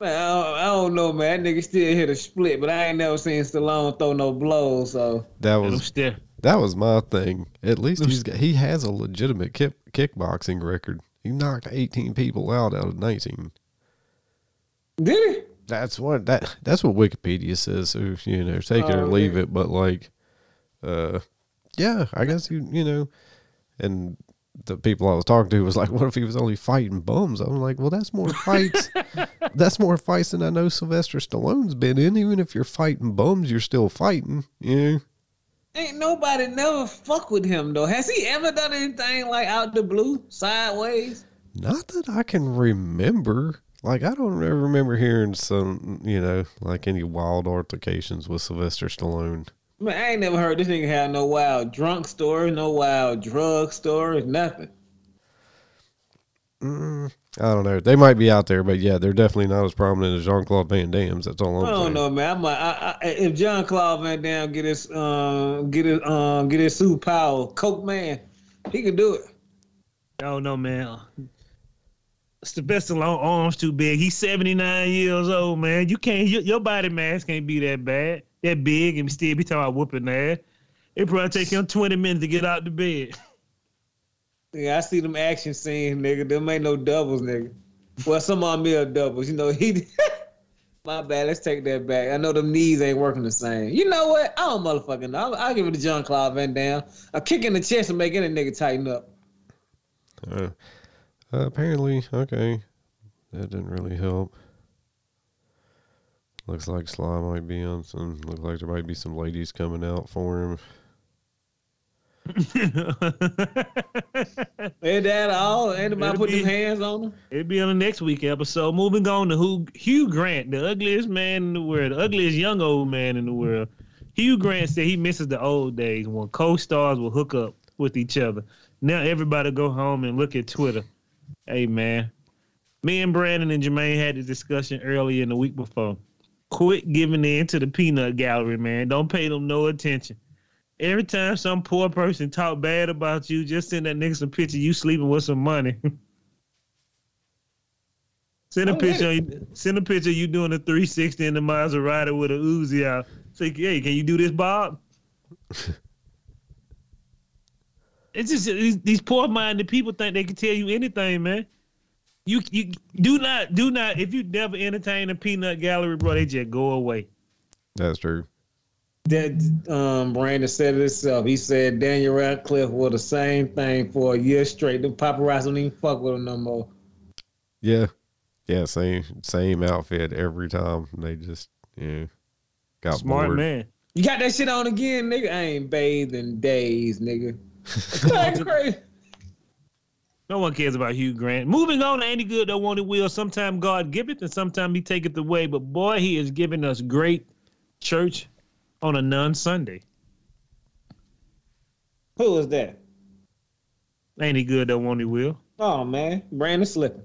Man, I don't, I don't know, man. That nigga still hit a split, but I ain't never seen Stallone throw no blows. So That was still that was my thing. At least he's got, he has a legitimate kick, kickboxing record. He knocked 18 people out out of 19. did he? That's what that that's what Wikipedia says. So you know, take it or Oh, leave okay. it. But like, uh, yeah, I guess you you know, and the people I was talking to was like, what if he was only fighting bums? I'm like, well, that's more fights. that's more fights than I know Sylvester Stallone's been in. Even if you're fighting bums, you're still fighting. You know? Ain't nobody never fuck with him though. Has he ever done anything like out the blue, sideways? Not that I can remember. Like I don't ever remember hearing some, you know, like any wild altercations with Sylvester Stallone. Man, I ain't never heard this nigga have no wild drunk story, no wild drug stories, nothing. Mm, I don't know. They might be out there, but yeah, they're definitely not as prominent as Jean Claude Van Damme's. That's all I'm I don't know, man. I'm like, I, I, if Jean Claude Van Damme get his, um, get his, um, get his superpower, Coke Man, he could do it. I don't know, man. It's the Sylvester Stallone arms too big. He's 79 years old, man. You can't your, your body mass can't be that bad, that big, and still be talking about whooping ass. It probably take him 20 minutes to get out the bed. Yeah, I see them action scenes, nigga. Them ain't no doubles, nigga. Well, some of them are doubles. You know, he. My bad. Let's take that back. I know them knees ain't working the same. You know what? I don't motherfucking know. I'll, I'll give it to John Claude Van Damme. A kick in the chest will make any nigga tighten up. Uh, uh, apparently, okay. That didn't really help. Looks like Sly might be on some. Looks like there might be some ladies coming out for him. Ain't that all? Ain't nobody It'll put be- them hands on him? It'll be on the next week episode. Moving on to Hugh, Hugh Grant, the ugliest man in the world, the ugliest young old man in the world. Hugh Grant said he misses the old days when co-stars will hook up with each other. Now everybody go home and look at Twitter. Hey man, me and Brandon and Jermaine had this discussion earlier in the week before. Quit giving in to the peanut gallery, man. Don't pay them no attention. Every time some poor person talk bad about you, just send that nigga some picture you sleeping with some money. send a Oh, picture. You, send a picture you doing a 360 in the Maserati with a Uzi out. Say, hey, can you do this, Bob? it's just these, these poor-minded people think they can tell you anything, man. You you do not do not if you never entertain a peanut gallery, bro, they just go away. That's true. That um, Brandon said it himself. He said Daniel Radcliffe wore the same thing for a year straight. The paparazzi don't even fuck with him no more. Yeah, yeah. Same same outfit every time. They just yeah got Smart bored. man. You got that shit on again, nigga? I ain't bathed in days, nigga. That's crazy. No one cares about Hugh Grant. Moving on He Good Don't Want It Will. Sometime God giveth and sometime he taketh away. But boy, he is giving us great church on a non-Sunday. Who is that? Ain't he good don't want it will. Oh man, Brandon slipping.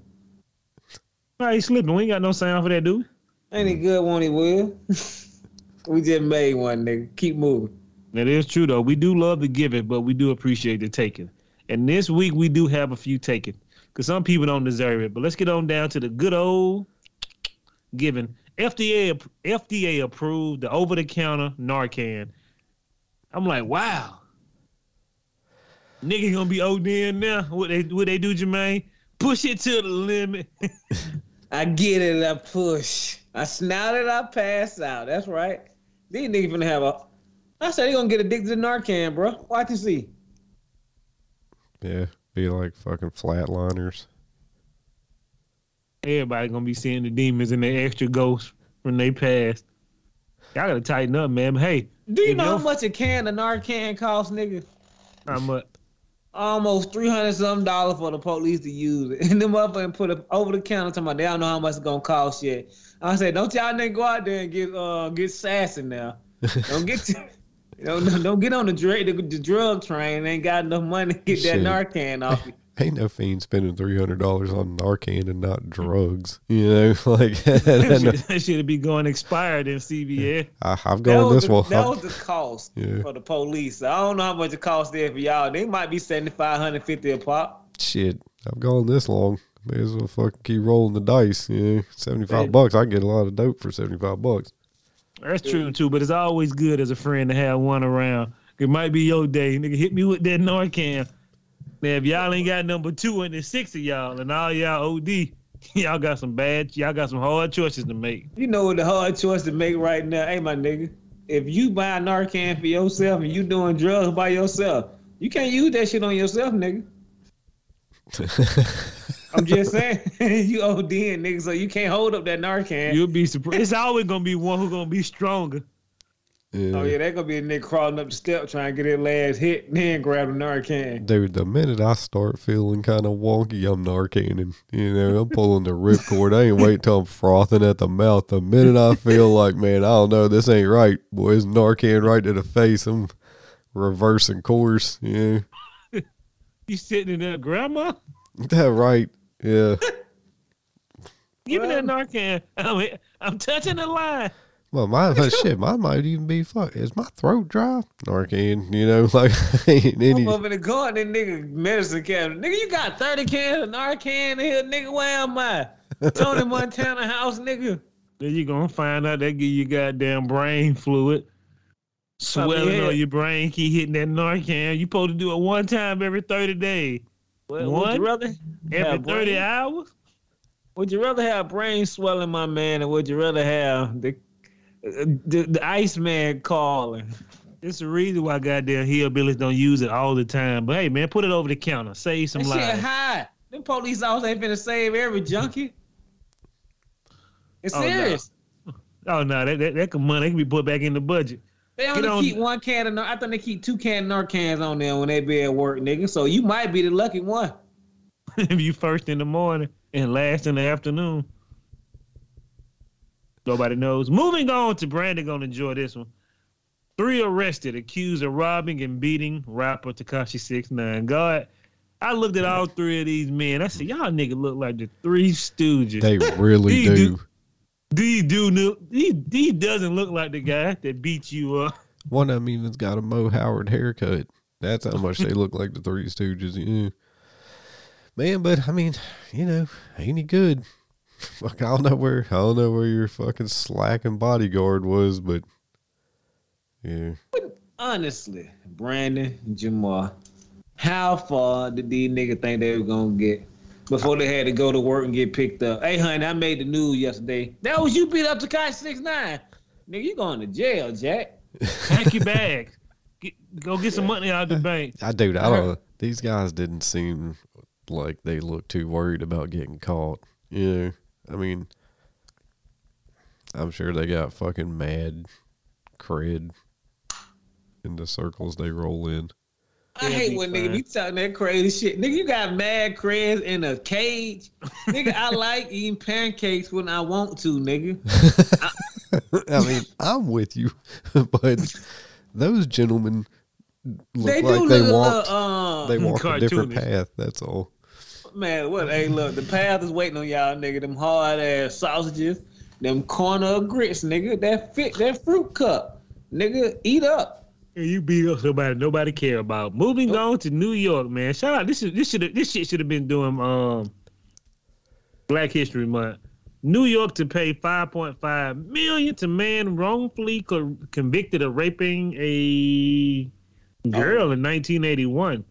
Why he slipping? We ain't got no sound for that, dude. Ain't he good when he will? we just made one, nigga. Keep moving. That is true though. We do love to give it, but we do appreciate the taking. And this week we do have a few taken because some people don't deserve it. But let's get on down to the good old giving. FDA FDA approved the over the counter Narcan. I'm like, wow. Nigga gonna be ODing now. What they what they do, Jermaine? Push it to the limit. I get it, I push. I snout it, I pass out. That's right. These niggas finna have a. I said they gonna get addicted to Narcan, bro. Watch and see. Yeah, be like fucking flatliners. Everybody gonna be seeing the demons and the extra ghosts when they pass. Y'all gotta tighten up, man. Hey, Do you know how much a can of Narcan costs, nigga? how much? Almost three hundred some dollars for the police to use it, and them up and put it over the counter. Talking about they don't know how much it's gonna cost yet. I said, don't y'all nigga go out there and get uh get sassy now. Don't get to, don't don't get on the drug the, the drug train. Ain't got enough money to get that Narcan off you. Ain't no fiend spending three hundred dollars on Narcan and not drugs. You know, like that shit- that should be going expired in CVS. I, I've gone this the, one. that was the cost Yeah. for the police. I don't know how much it cost there for y'all. They might be 75 150 a pop. Shit, I've gone this long. May as well fucking keep rolling the dice. You know, seventy five Hey. bucks. I can get a lot of dope for seventy five bucks. That's true too, but it's always good as a friend to have one around. It might be your day, nigga. Hit me with that Narcan. Now, if y'all ain't got number two and there's six of y'all, and all y'all OD, y'all got some bad, y'all got some hard choices to make. You know what the hard choice to make right now. Hey, my nigga. if you buy Narcan for yourself and you doing drugs by yourself, you can't use that shit on yourself, nigga. I'm just saying, you ODing, nigga, so you can't hold up that Narcan. You'll be surprised. It's always gonna be one who's gonna be stronger. Yeah. oh yeah, that gonna be a nigga crawling up the step trying to get his last hit, and then grab the Narcan. Dude, the minute I start feeling kind of wonky, I'm Narcaning. You know, I'm pulling the ripcord. I ain't wait till I'm frothing at the mouth. The minute I feel like, man, I don't know, this ain't right, boys, Narcan right to the face. I'm reversing course. Yeah, You sitting in there, grandma? that right. Yeah. Give me that Narcan. I'm, I'm touching the line. Well, my but shit, mine might even be fuck. Is my throat dry? Narcan, you know, like ain't any. I'm up in the garden, that nigga medicine cabinet. Nigga, you got 30 cans of Narcan in here, nigga. Where am I? Tony Montana house, nigga. Then you gonna find out they give you goddamn brain fluid. Swelling on your brain, keep hitting that Narcan. You supposed to do it one time every 30 days. Well, What? would you rather Every have 30 brain- hours? Would you rather have brain swelling, my man, or would you rather have the the, the Iceman calling? It's the reason why goddamn hillbillies don't use it all the time. But hey, man, put it over the counter. Save some That shit lives. high. Them police officers ain't finna save every junkie. It's Oh, no. serious. Oh no, that that, that can money that can be put back in the budget. They only on- keep one can of Nar- I think they keep two can of Narcans on there when they be at work, nigga. So you might be the lucky one. if you first in the morning and last in the afternoon. Nobody knows. Moving on to Brandon gonna enjoy this one. Three arrested, accused of robbing and beating rapper Tekashi Six Nine. God, I looked at all three of these men. I said, y'all nigga look like the Three Stooges. They really do. do. These do look. He, he doesn't look like the guy that beat you up. One of them even's got a Moe Howard haircut. That's how much they look like the Three Stooges. Yeah. Man, but I mean, you know, ain't he good? Fuck, I don't know where I don't know where your fucking slacking bodyguard was, but yeah. Honestly, Brandon and Jamar, how far did these niggas think they were gonna get before they had to go to work and get picked up? Hey, honey, I made the news yesterday. That was you beat up Tekashi Six Nine. Nigga, you going to jail, Jack? Pack your bags. Get, go get some money out of the bank. I dude, I don't know. These guys didn't seem like they looked too worried about getting caught. Yeah. I mean I'm sure they got fucking mad cred in the circles they roll in. I hate be when nigga fine. be talking that crazy shit. Nigga, you got mad creds in a cage. nigga, I like eating pancakes when I want to, nigga. I mean, I'm with you, but those gentlemen look They like do they look a walked little, um, they walked a different path. That's all. Man, what? Hey, look, the path is waiting on y'all, nigga. Them hard ass sausages, them corner of grits, nigga. That fit, that fruit cup, nigga. Eat up. You beat up somebody nobody care about. Moving on to New York, man. Shout out. This is this should this shit should have been doing um Black History Month. New York to pay 5.5 million to man wrongfully co- convicted of raping a girl in 1981.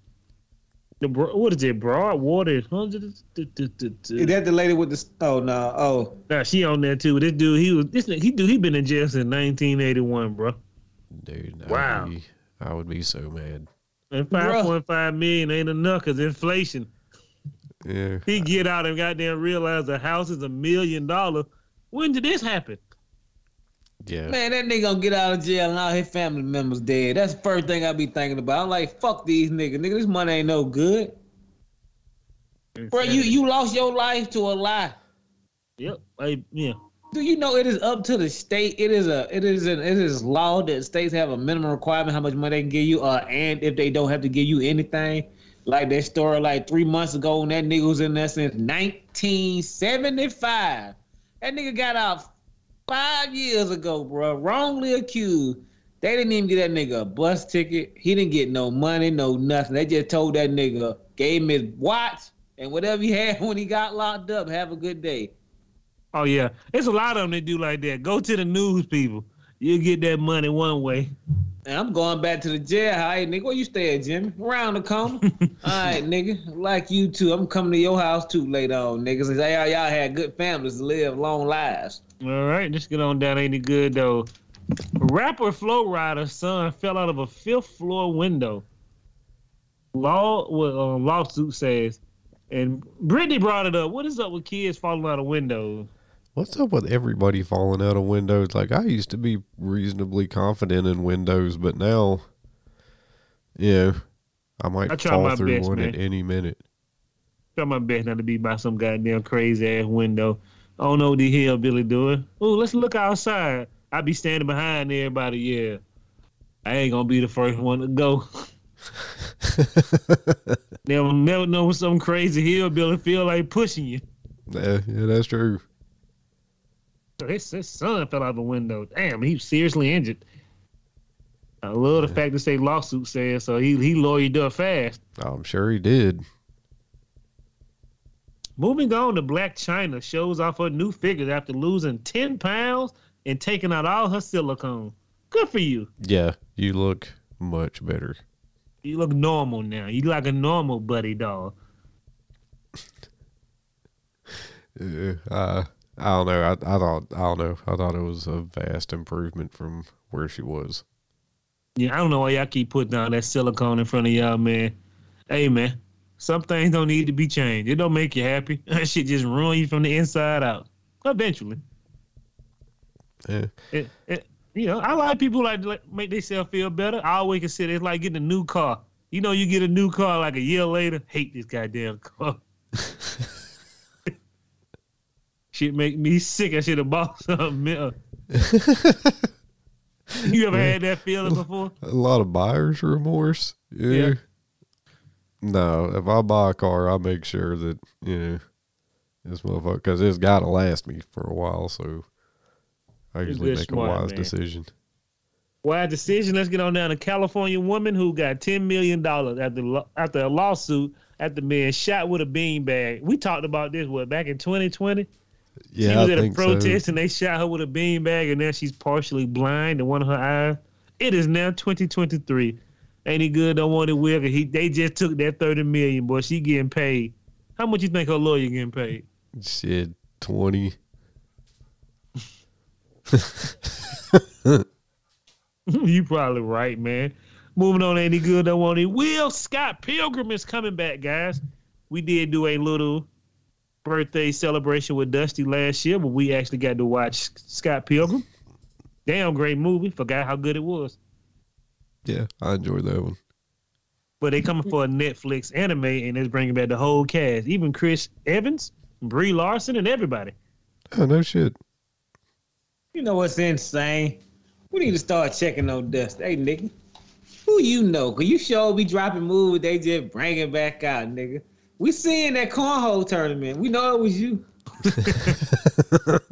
The bro- what is it? Broadwater. Nah, Is that the lady with the? Oh no. Oh, she on there too. This dude, he was this he dude he been in jail since 1981, bro. Dude, I Wow. would be, I would be so mad. And 5.5 million ain't enough because inflation. Yeah. He get out and goddamn realize the house is a million dollars. When did this happen? Yeah. man, that nigga gonna get out of jail and all his family members dead. That's the first thing I be thinking about. I'm like, fuck these niggas. Nigga, this money ain't no good. Bro, you you lost your life to a lie. Yep. I, yeah. Do you know it is up to the state? It is a it is an it is law that states have a minimum requirement how much money they can give you, uh, and if they don't have to give you anything. Like that story like three months ago, and that nigga was in there since 1975. That nigga got out five years ago, bro, wrongly accused. They didn't even get that nigga a bus ticket. He didn't get no money, no nothing. They just told that nigga, gave him his watch and whatever he had when he got locked up. Have a good day. Oh yeah. There's a lot of them that do like that. Go to the news people. You get that money one way. And I'm going back to the jail. Hey, nigga, where you stay at, Jimmy? Around the corner. All right, nigga. Like you too. I'm coming to your house too later on, niggas. Y'all, y'all had good families to live long lives. All right, let's get on down. Ain't it good though? Rapper Flo Rida's son fell out of a fifth floor window. Law well, uh, lawsuit says, and Brittany brought it up. What is up with kids falling out of windows? What's up with everybody falling out of windows? Like I used to be reasonably confident in windows, but now, you know, I might I fall through best, one man. at any minute. Try my best not to be by some goddamn crazy ass window. I don't know what the hell Billy doing. Oh, let's look outside. I be standing behind everybody. Yeah, I ain't gonna be the first one to go. never, never know when some crazy hillbilly feel like pushing you. Yeah, yeah, that's true. His, his son fell out the window. Damn, he was seriously injured. I love the fact that say lawsuit says so. He he lawyered up fast. I'm sure he did. Moving on to Blac Chyna shows off her new figures after losing 10 pounds and taking out all her silicone. Good for you. Yeah, you look much better. You look normal now. You like a normal buddy doll. Uh, I don't know. I, I thought I don't know. I thought it was a vast improvement from where she was. Yeah, I don't know why y'all keep putting down that silicone in front of y'all, man. Hey, man, some things don't need to be changed. It don't make you happy. That shit just ruin you from the inside out. Eventually. Yeah. It, it, you know, I like people like to like, make themselves feel better. I always consider it's like getting a new car. You know, you get a new car like a year later, hate this goddamn car. Shit make me sick. I should have bought something you ever had that feeling before? A lot of buyer's remorse. Yeah. Yeah. No, if I buy a car, I make sure that you know this motherfucker because it's got to last me for a while. So I usually make smart, a wise man. decision. Wise decision. Let's get on down to California woman who got ten million dollars after after a lawsuit after being shot with a beanbag. We talked about this what back in 2020. Yeah, she was I at a protest so. and they shot her with a beanbag, and now she's partially blind in one of her eyes. It is now 2023. Ain't he good? Don't want it weird. He they just took that 30 million, boy. She getting paid. How much you think her lawyer getting paid? Shit, twenty. you probably right, man. Moving on, ain't he good? Don't want it. Will Scott Pilgrim is coming back, guys. We did do a little birthday celebration with Dusty last year, but we actually got to watch Scott Pilgrim. Damn great movie. Forgot how good it was. Yeah, I enjoyed that one. But they coming for a Netflix anime and it's bringing back the whole cast, even Chris Evans, Brie Larson, and everybody. Oh no shit. You know what's insane? We need to start checking on Dust. Hey, nigga. Who you know? Cause you sure be dropping movies, they just bring it back out, nigga. We seeing that cornhole tournament. We know it was you.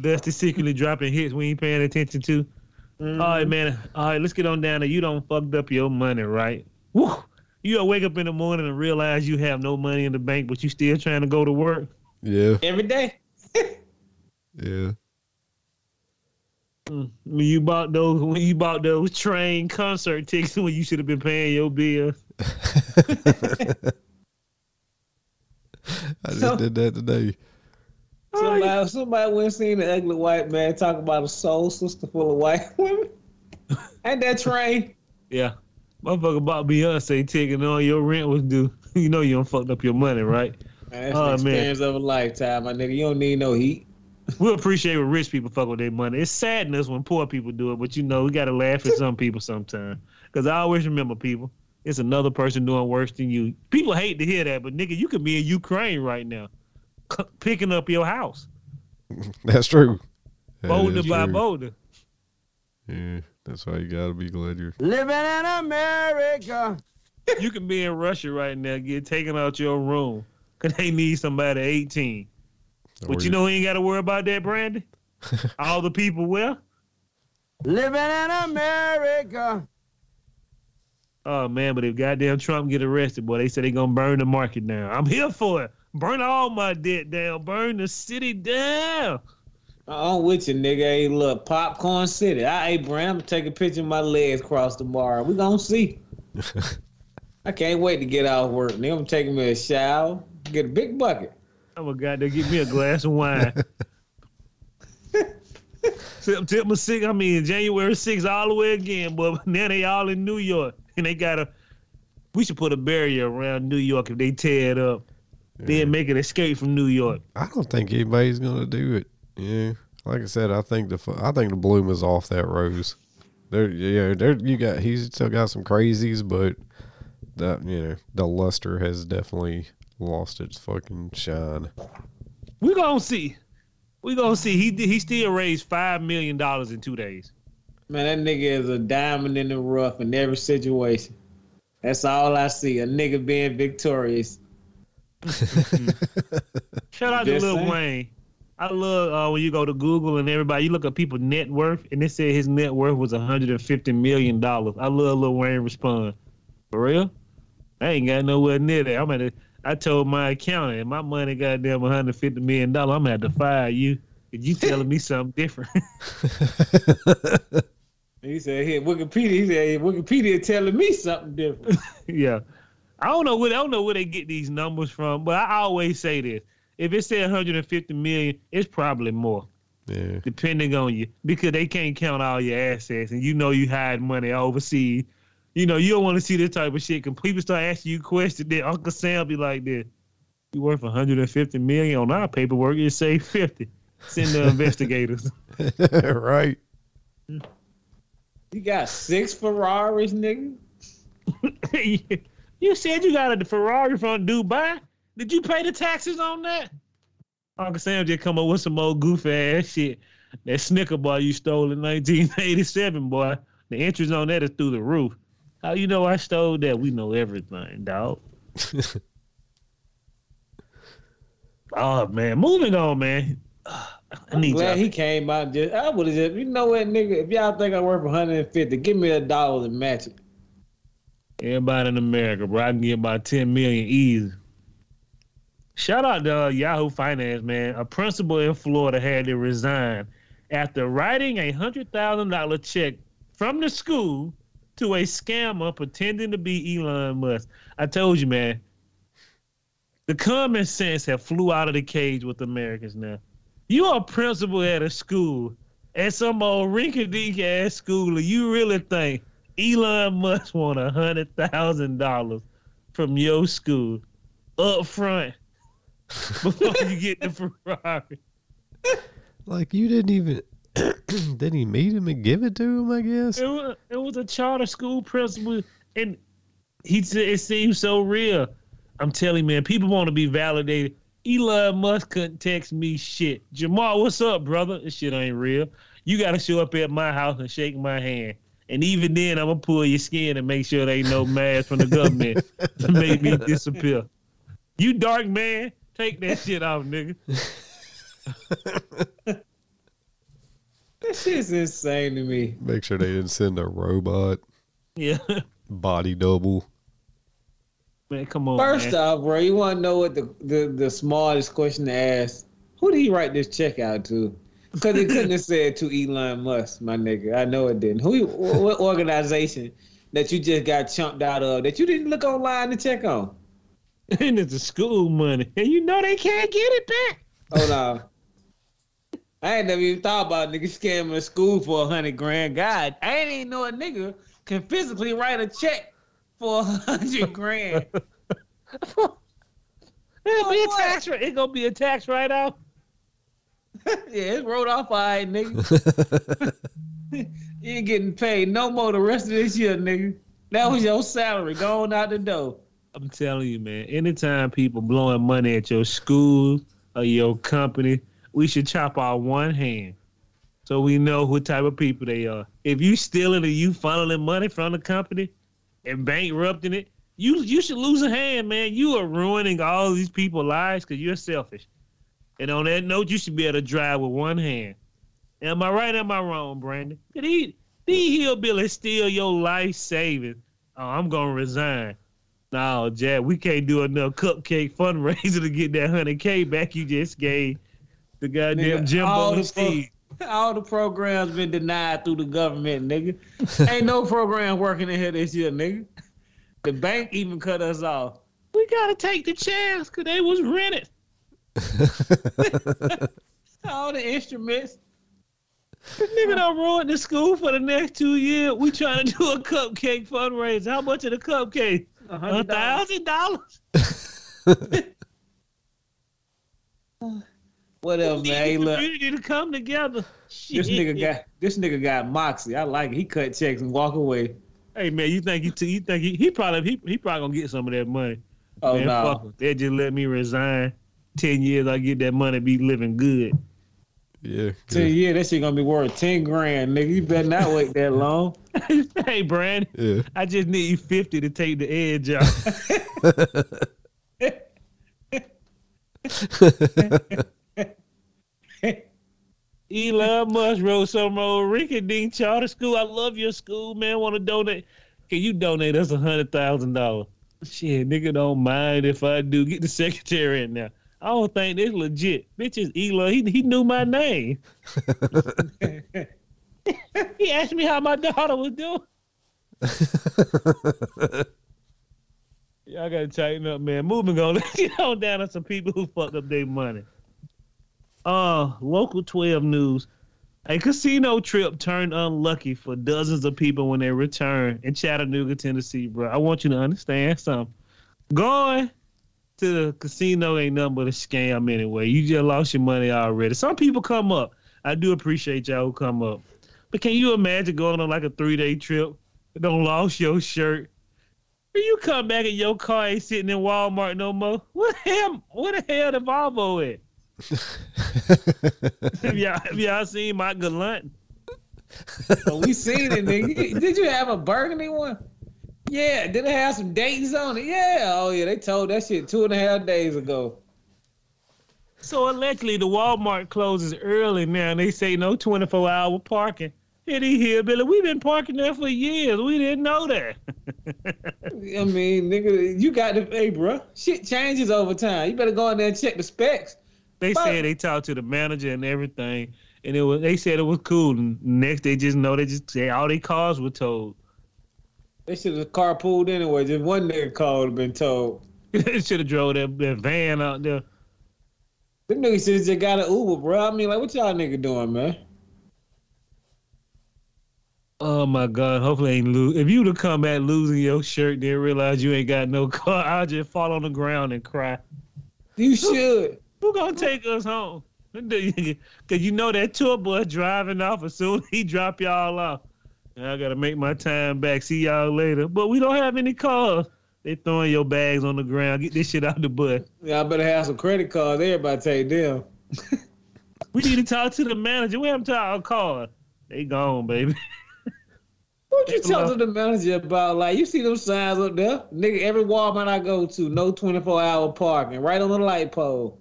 Dusty secretly dropping hits we ain't paying attention to. Mm-hmm. All right, man. All right, let's get on down to you don't fucked up your money, right? Woo! You wake up in the morning and realize you have no money in the bank, but you still trying to go to work. Yeah, Every day. yeah. Mm. When you bought those, when you bought those train concert tickets, when you should have been paying your bills. I just So- did that today. Somebody, somebody went and seen an ugly white man talk about a soul sister full of white women. Ain't that train? Yeah, motherfucker bought Beyonce ticket and all your rent was due. You know you don't fucked up your money, right? Man, that's Oh, the man. experience of a lifetime, my nigga. You don't need no heat. We appreciate when rich people fuck with their money. It's sadness when poor people do it, but you know we gotta laugh at some people sometimes. Cause I always remember people. It's another person doing worse than you. People hate to hear that, but nigga, you could be in Ukraine right now, c- picking up your house, That's true. That boulder by true. boulder. Yeah, that's why you gotta be glad you're. Living in America. You can be in Russia right now, get taken out your room, cause they need somebody 18. But or you know who ain't got to worry about that, Brandon? All the people will. Living in America. Oh man, but if goddamn Trump get arrested, boy, they say they gonna burn the market down. I'm here for it. Burn all my debt down. Burn the city down. I'm with you, nigga. Hey, look, Popcorn City. All right, Brand, I'm gonna take a picture of my legs cross tomorrow. We gonna see. I can't wait to get out of work. Nigga, I'm taking me a shower, get a big bucket. I'm a goddamn give me a glass of wine. September 6th, I mean January 6th all the way again, but now they all in New York. And they gotta we should put a barrier around New York if they tear it up. Then make an escape from New York. I don't think anybody's gonna do it. Yeah, like I said, I think the I think the bloom is off that rose. There, yeah, there you got. He's still got some crazies, but that you know the luster has definitely lost its fucking shine. We gonna see. We gonna see. He he still raised five million dollars in two days. Man, that nigga is a diamond in the rough in every situation. That's all I see. A nigga being victorious. Shout out Just to Lil saying. Wayne. I love uh, when you go to Google and everybody, you look at people's net worth, and they said his net worth was 150 million dollars. I love Lil Wayne respond. For real? I ain't got nowhere near that. I'm at. A, I told my accountant, my money goddamn 150 million dollars. I'm gonna have to fire you. If you telling me something different. He said, "Hey, Wikipedia." He said, hey, "Wikipedia telling me something different." yeah. I don't know where I don't know where they get these numbers from, but I always say this: if it said 150 million, it's probably more. Yeah, depending on you, because they can't count all your assets, and you know you hide money overseas. You know you don't want to see this type of shit. Cause people start asking you questions. Then Uncle Sam be like, "This, you worth 150 million on our paperwork. You say 50. Send the investigators." right. Mm. You got six Ferraris, nigga. you said you got a Ferrari from Dubai. Did you pay the taxes on that? Uncle Sam just come up with some old goofy ass shit. That Snicker bar you stole in 1987, boy. The interest on that is through the roof. How you know I stole that? We know everything, dog. oh man, moving on, man. I I'm need glad y'all- he came out. Just I would have just, you know what, nigga? If y'all think I'm worth 150, give me a dollar and match it. Everybody in America, bro. I can get about 10 million easy. Shout out to uh, Yahoo Finance, man. A principal in Florida had to resign after writing a $100,000 check from the school to a scammer pretending to be Elon Musk. I told you, man. The common sense have flew out of the cage with Americans now. You are a principal at a school, at some old rinky-dink ass school, and you really think Elon Musk want a hundred thousand dollars from your school up front before you get the Ferrari. Like you didn't even didn't he meet him and give it to him? I guess. It was, it was a charter school principal, and he said it seems so real. I'm telling you, man, people want to be validated. Elon Musk couldn't text me shit. Jamal, what's up, brother? This shit ain't real. You got to show up at my house and shake my hand. And even then, I'm gonna pull your skin and make sure there ain't no mask from the government to make me disappear. You dark man, take that shit off, nigga. This shit's insane to me. Make sure they didn't send a robot Yeah, body double. Man, come on. First man. off, bro, you want to know what the, the, the smartest question to ask? Who did he write this check out to? Because he couldn't have said to Elon Musk, my nigga. I know it didn't. Who? What organization that you just got chumped out of that you didn't look online to check on? and it's the school money, and you know they can't get it back. Hold on. I ain't never even thought about niggas scamming a school for a hundred grand. God, I ain't even know a nigga can physically write a check for a hundred grand. It'll be a what? tax. It's gonna be a tax write off. yeah, it's wrote off all right, nigga. you ain't getting paid no more the rest of this year, nigga. That was your salary going out the door. I'm telling you, man. Anytime people blowing money at your school or your company, we should chop out one hand, so we know what type of people they are. If you stealing or you funneling money from the company and bankrupting it, you you should lose a hand, man. You are ruining all these people's lives because you're selfish. And on that note, you should be able to drive with one hand. Am I right? Am I wrong, Brandon? Did he these hillbillies steal your life savings? Oh, I'm gonna resign. No, Jack, we can't do enough cupcake fundraiser to get that hundred K back you just gave the goddamn Nigga, Jimbo all the the pro- Steve. All the programs been denied through the government, nigga. Ain't no program working in here this year, nigga. The bank even cut us off. We gotta take the chance because they was rented. All the instruments. This nigga don't ruin the school for the next two years. We trying to do a cupcake fundraiser. How much of the cupcake? A thousand dollars. Whatever, man. Hey, look. Community to come together. This Shit. nigga got this nigga got moxie. I like it. He cut checks and walk away. Hey man, you think he t- you think he, he probably he, he probably gonna get some of that money. Oh man, no. fuck 'em. They just let me resign. Ten years, I get that money, be living good. Yeah. Ten years, that shit gonna be worth ten grand, nigga. You better not wait that long. hey, Brandon, yeah. I just need you fifty to take the edge off. Elon Musk wrote some old Ricky Dean Charter School. I love your school, man. Want to donate? Can you donate us a hundred thousand dollars? Shit, nigga don't mind if I do. Get the secretary in there. I don't think this legit. Bitches, Elon, he he knew my name. he asked me how my daughter was doing. Y'all gotta tighten up, man. Moving on. Let's get on down to some people who fucked up their money. Uh, local 12 news. A casino trip turned unlucky for dozens of people when they returned in Chattanooga, Tennessee, bro. I want you to understand something. Going to the casino ain't nothing but a scam anyway. You just lost your money already. Some people come up. I do appreciate y'all who come up. But can you imagine going on like a three day trip? Don't lost your shirt. You come back and your car ain't sitting in Walmart no more. What the hell? What the hell the Volvo at? Have y'all have y'all seen my Galant? Oh, we seen it, nigga. Did you have a burgundy one? Yeah. Did it have some dates on it? Yeah. Oh yeah, they told that shit two and a half days ago. So allegedly the Walmart closes early now and they say no 24 hour parking. Here here, Billy. We've been parking there for years. We didn't know that. I mean, nigga, you got to, hey, bro. Shit changes over time. You better go in there and check the specs. They Fuck. said they talked to the manager and everything, and it was they said it was cool. And next they just know they just say all their cars were told. They should have carpooled anyway. Just one nigga call would have been told. they should have drove that, that van out there. Them niggas should have just got an Uber, bro. I mean, like, what y'all nigga doing, man? Oh my God! Hopefully, ain't lose. If you'd have come back losing your shirt, then realize you ain't got no car, I'll just fall on the ground and cry. You should. Who gonna take us home? Cause you know that tour bus driving off as soon as he drop y'all off. And I gotta make my time back. See y'all later. But we don't have any cars. They throwing your bags on the ground. Get this shit out the bus. Y'all better have some credit cards. Everybody take them. We need to talk to the manager. We haven't talked our car. They gone, baby. What you talk to the manager about? Like, you see them signs up there? Nigga, every Walmart I go to, no 24 hour parking, right on the light pole.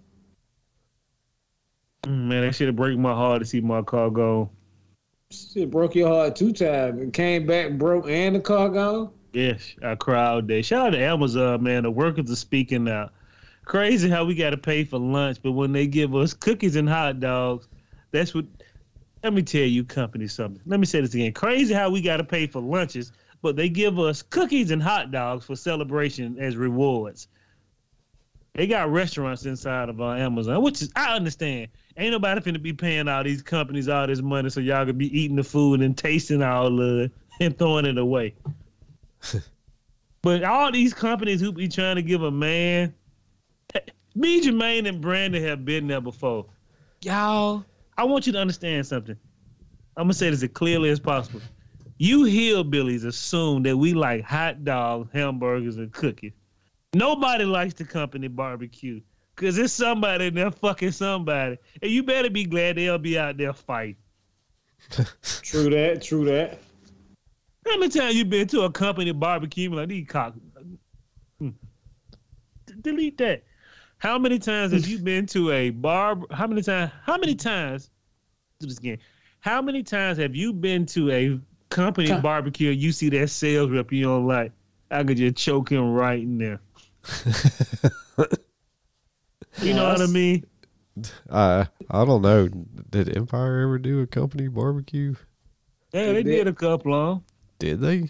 Man, that shit break my heart to see my car go. Shit broke your heart two times. It came back broke and the car gone. Yes, I all day. Shout out to Amazon, man. The workers are speaking out. Crazy how we got to pay for lunch, but when they give us cookies and hot dogs, that's what. Let me tell you, company, something. Let me say this again. Crazy how we got to pay for lunches, but they give us cookies and hot dogs for celebration as rewards. They got restaurants inside of uh, Amazon, which is I understand. Ain't nobody finna be paying all these companies all this money so y'all could be eating the food and tasting all of it and throwing it away. but all these companies who be trying to give a man, me, Jermaine, and Brandon have been there before. Y'all, I want you to understand something. I'm gonna say this as clearly as possible. You hillbillies assume that we like hot dogs, hamburgers, and cookies. Nobody likes the company barbecue because it's somebody in there fucking somebody, and you better be glad they'll be out there fighting. True that, true that. How many times you been to a company barbecue and like these cock? Hmm. Delete that. How many times have you been to a bar? How many times? How many times? Do this again. How many times have you been to a company barbecue you see that sales rep you don't like? I could just choke him right in there. You know what I mean? I I don't know. Did Empire ever do a company barbecue? Yeah, They they did. did a couple on. Did they?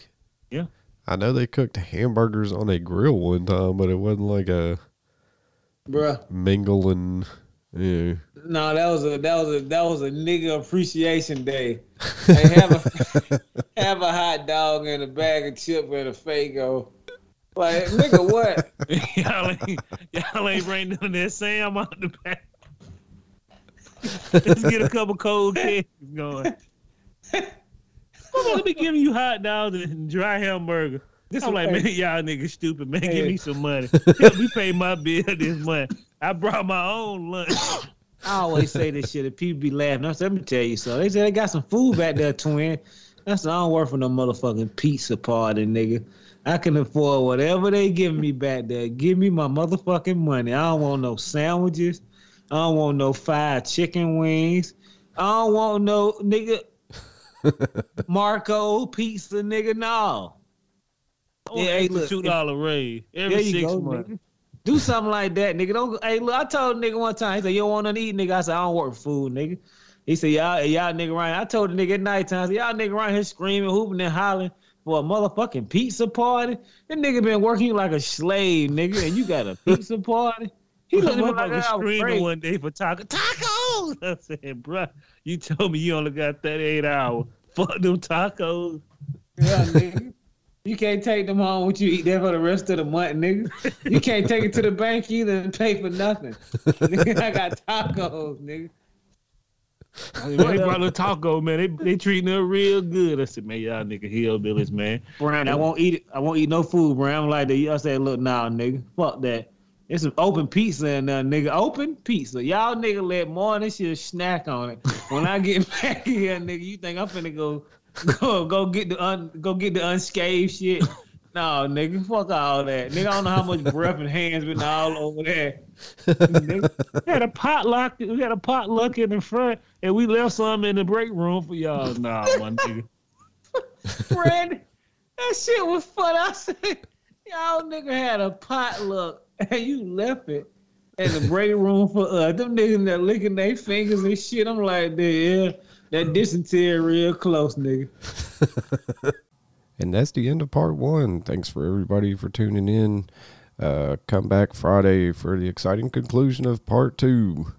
Yeah. I know they cooked hamburgers on a grill one time, but it wasn't like a Bruh. mingle and Yeah. No, that was a that was a that was a nigga appreciation day. Hey, have a have a hot dog and a bag of chip and a Faygo. Like nigga, what? y'all ain't y'all ain't bring none of that Sam out the back. Let's get a couple cold cakes going. Motherfucker be giving you hot dogs and dry hamburger. This I'm like, man, y'all niggas stupid, man. Give me some money. Help me pay my bill this month. I brought my own lunch. I always say this shit, and people be laughing. I said, let me tell you something. They say they got some food back there, twin. That's I don't work for no motherfucking pizza party, nigga. I can afford whatever they give me back there. Give me my motherfucking money. I don't want no sandwiches. I don't want no fried chicken wings. I don't want no nigga Marco pizza, nigga. No. Oh, yeah, hey, look, two dollar raise every six go, months. Nigga. Do something like that, nigga. Don't. Hey, look, I told nigga one time. He said, "You don't want to eat, nigga." I said, "I don't work for food, nigga." He said, "Y'all, y'all nigga right?" I told the nigga at night time, "Y'all nigga right here screaming, hooping, and hollering." For a motherfucking pizza party. That nigga been working like a slave, nigga, and you got a pizza party. He looked like screaming one day for taco tacos. I said, bro, you told me you only got that eight hour. Fuck them tacos. Yeah, nigga. You can't take them home with you eat there for the rest of the month, nigga. You can't take it to the bank either and pay for nothing. nigga, I got tacos, nigga. They brought a taco, man. They they treating her real good. I said, man, y'all nigga hillbillies, man. Brian, I won't eat it. I won't eat no food, Brian. I'm like that. I said, look, nah, nigga, fuck that. It's an open pizza in there, nigga. Open pizza. Y'all nigga let more than shit snack on it. When I get back here, nigga, you think I'm finna go go go get the un, go get the unscathed shit? No, nigga, fuck all that. Nigga, I don't know how much breath and hands been all over there. We had a potluck. We had a potluck in the front, and we left some in the break room for y'all. Nah, my nigga. Friend, that shit was fun. I said, y'all nigga had a potluck, and you left it in the break room for us. Them niggas that licking their fingers and shit. I'm like, yeah, that dysentery real close, nigga. And that's the end of part one. Thanks for everybody for tuning in. Uh, come back Friday for the exciting conclusion of part two.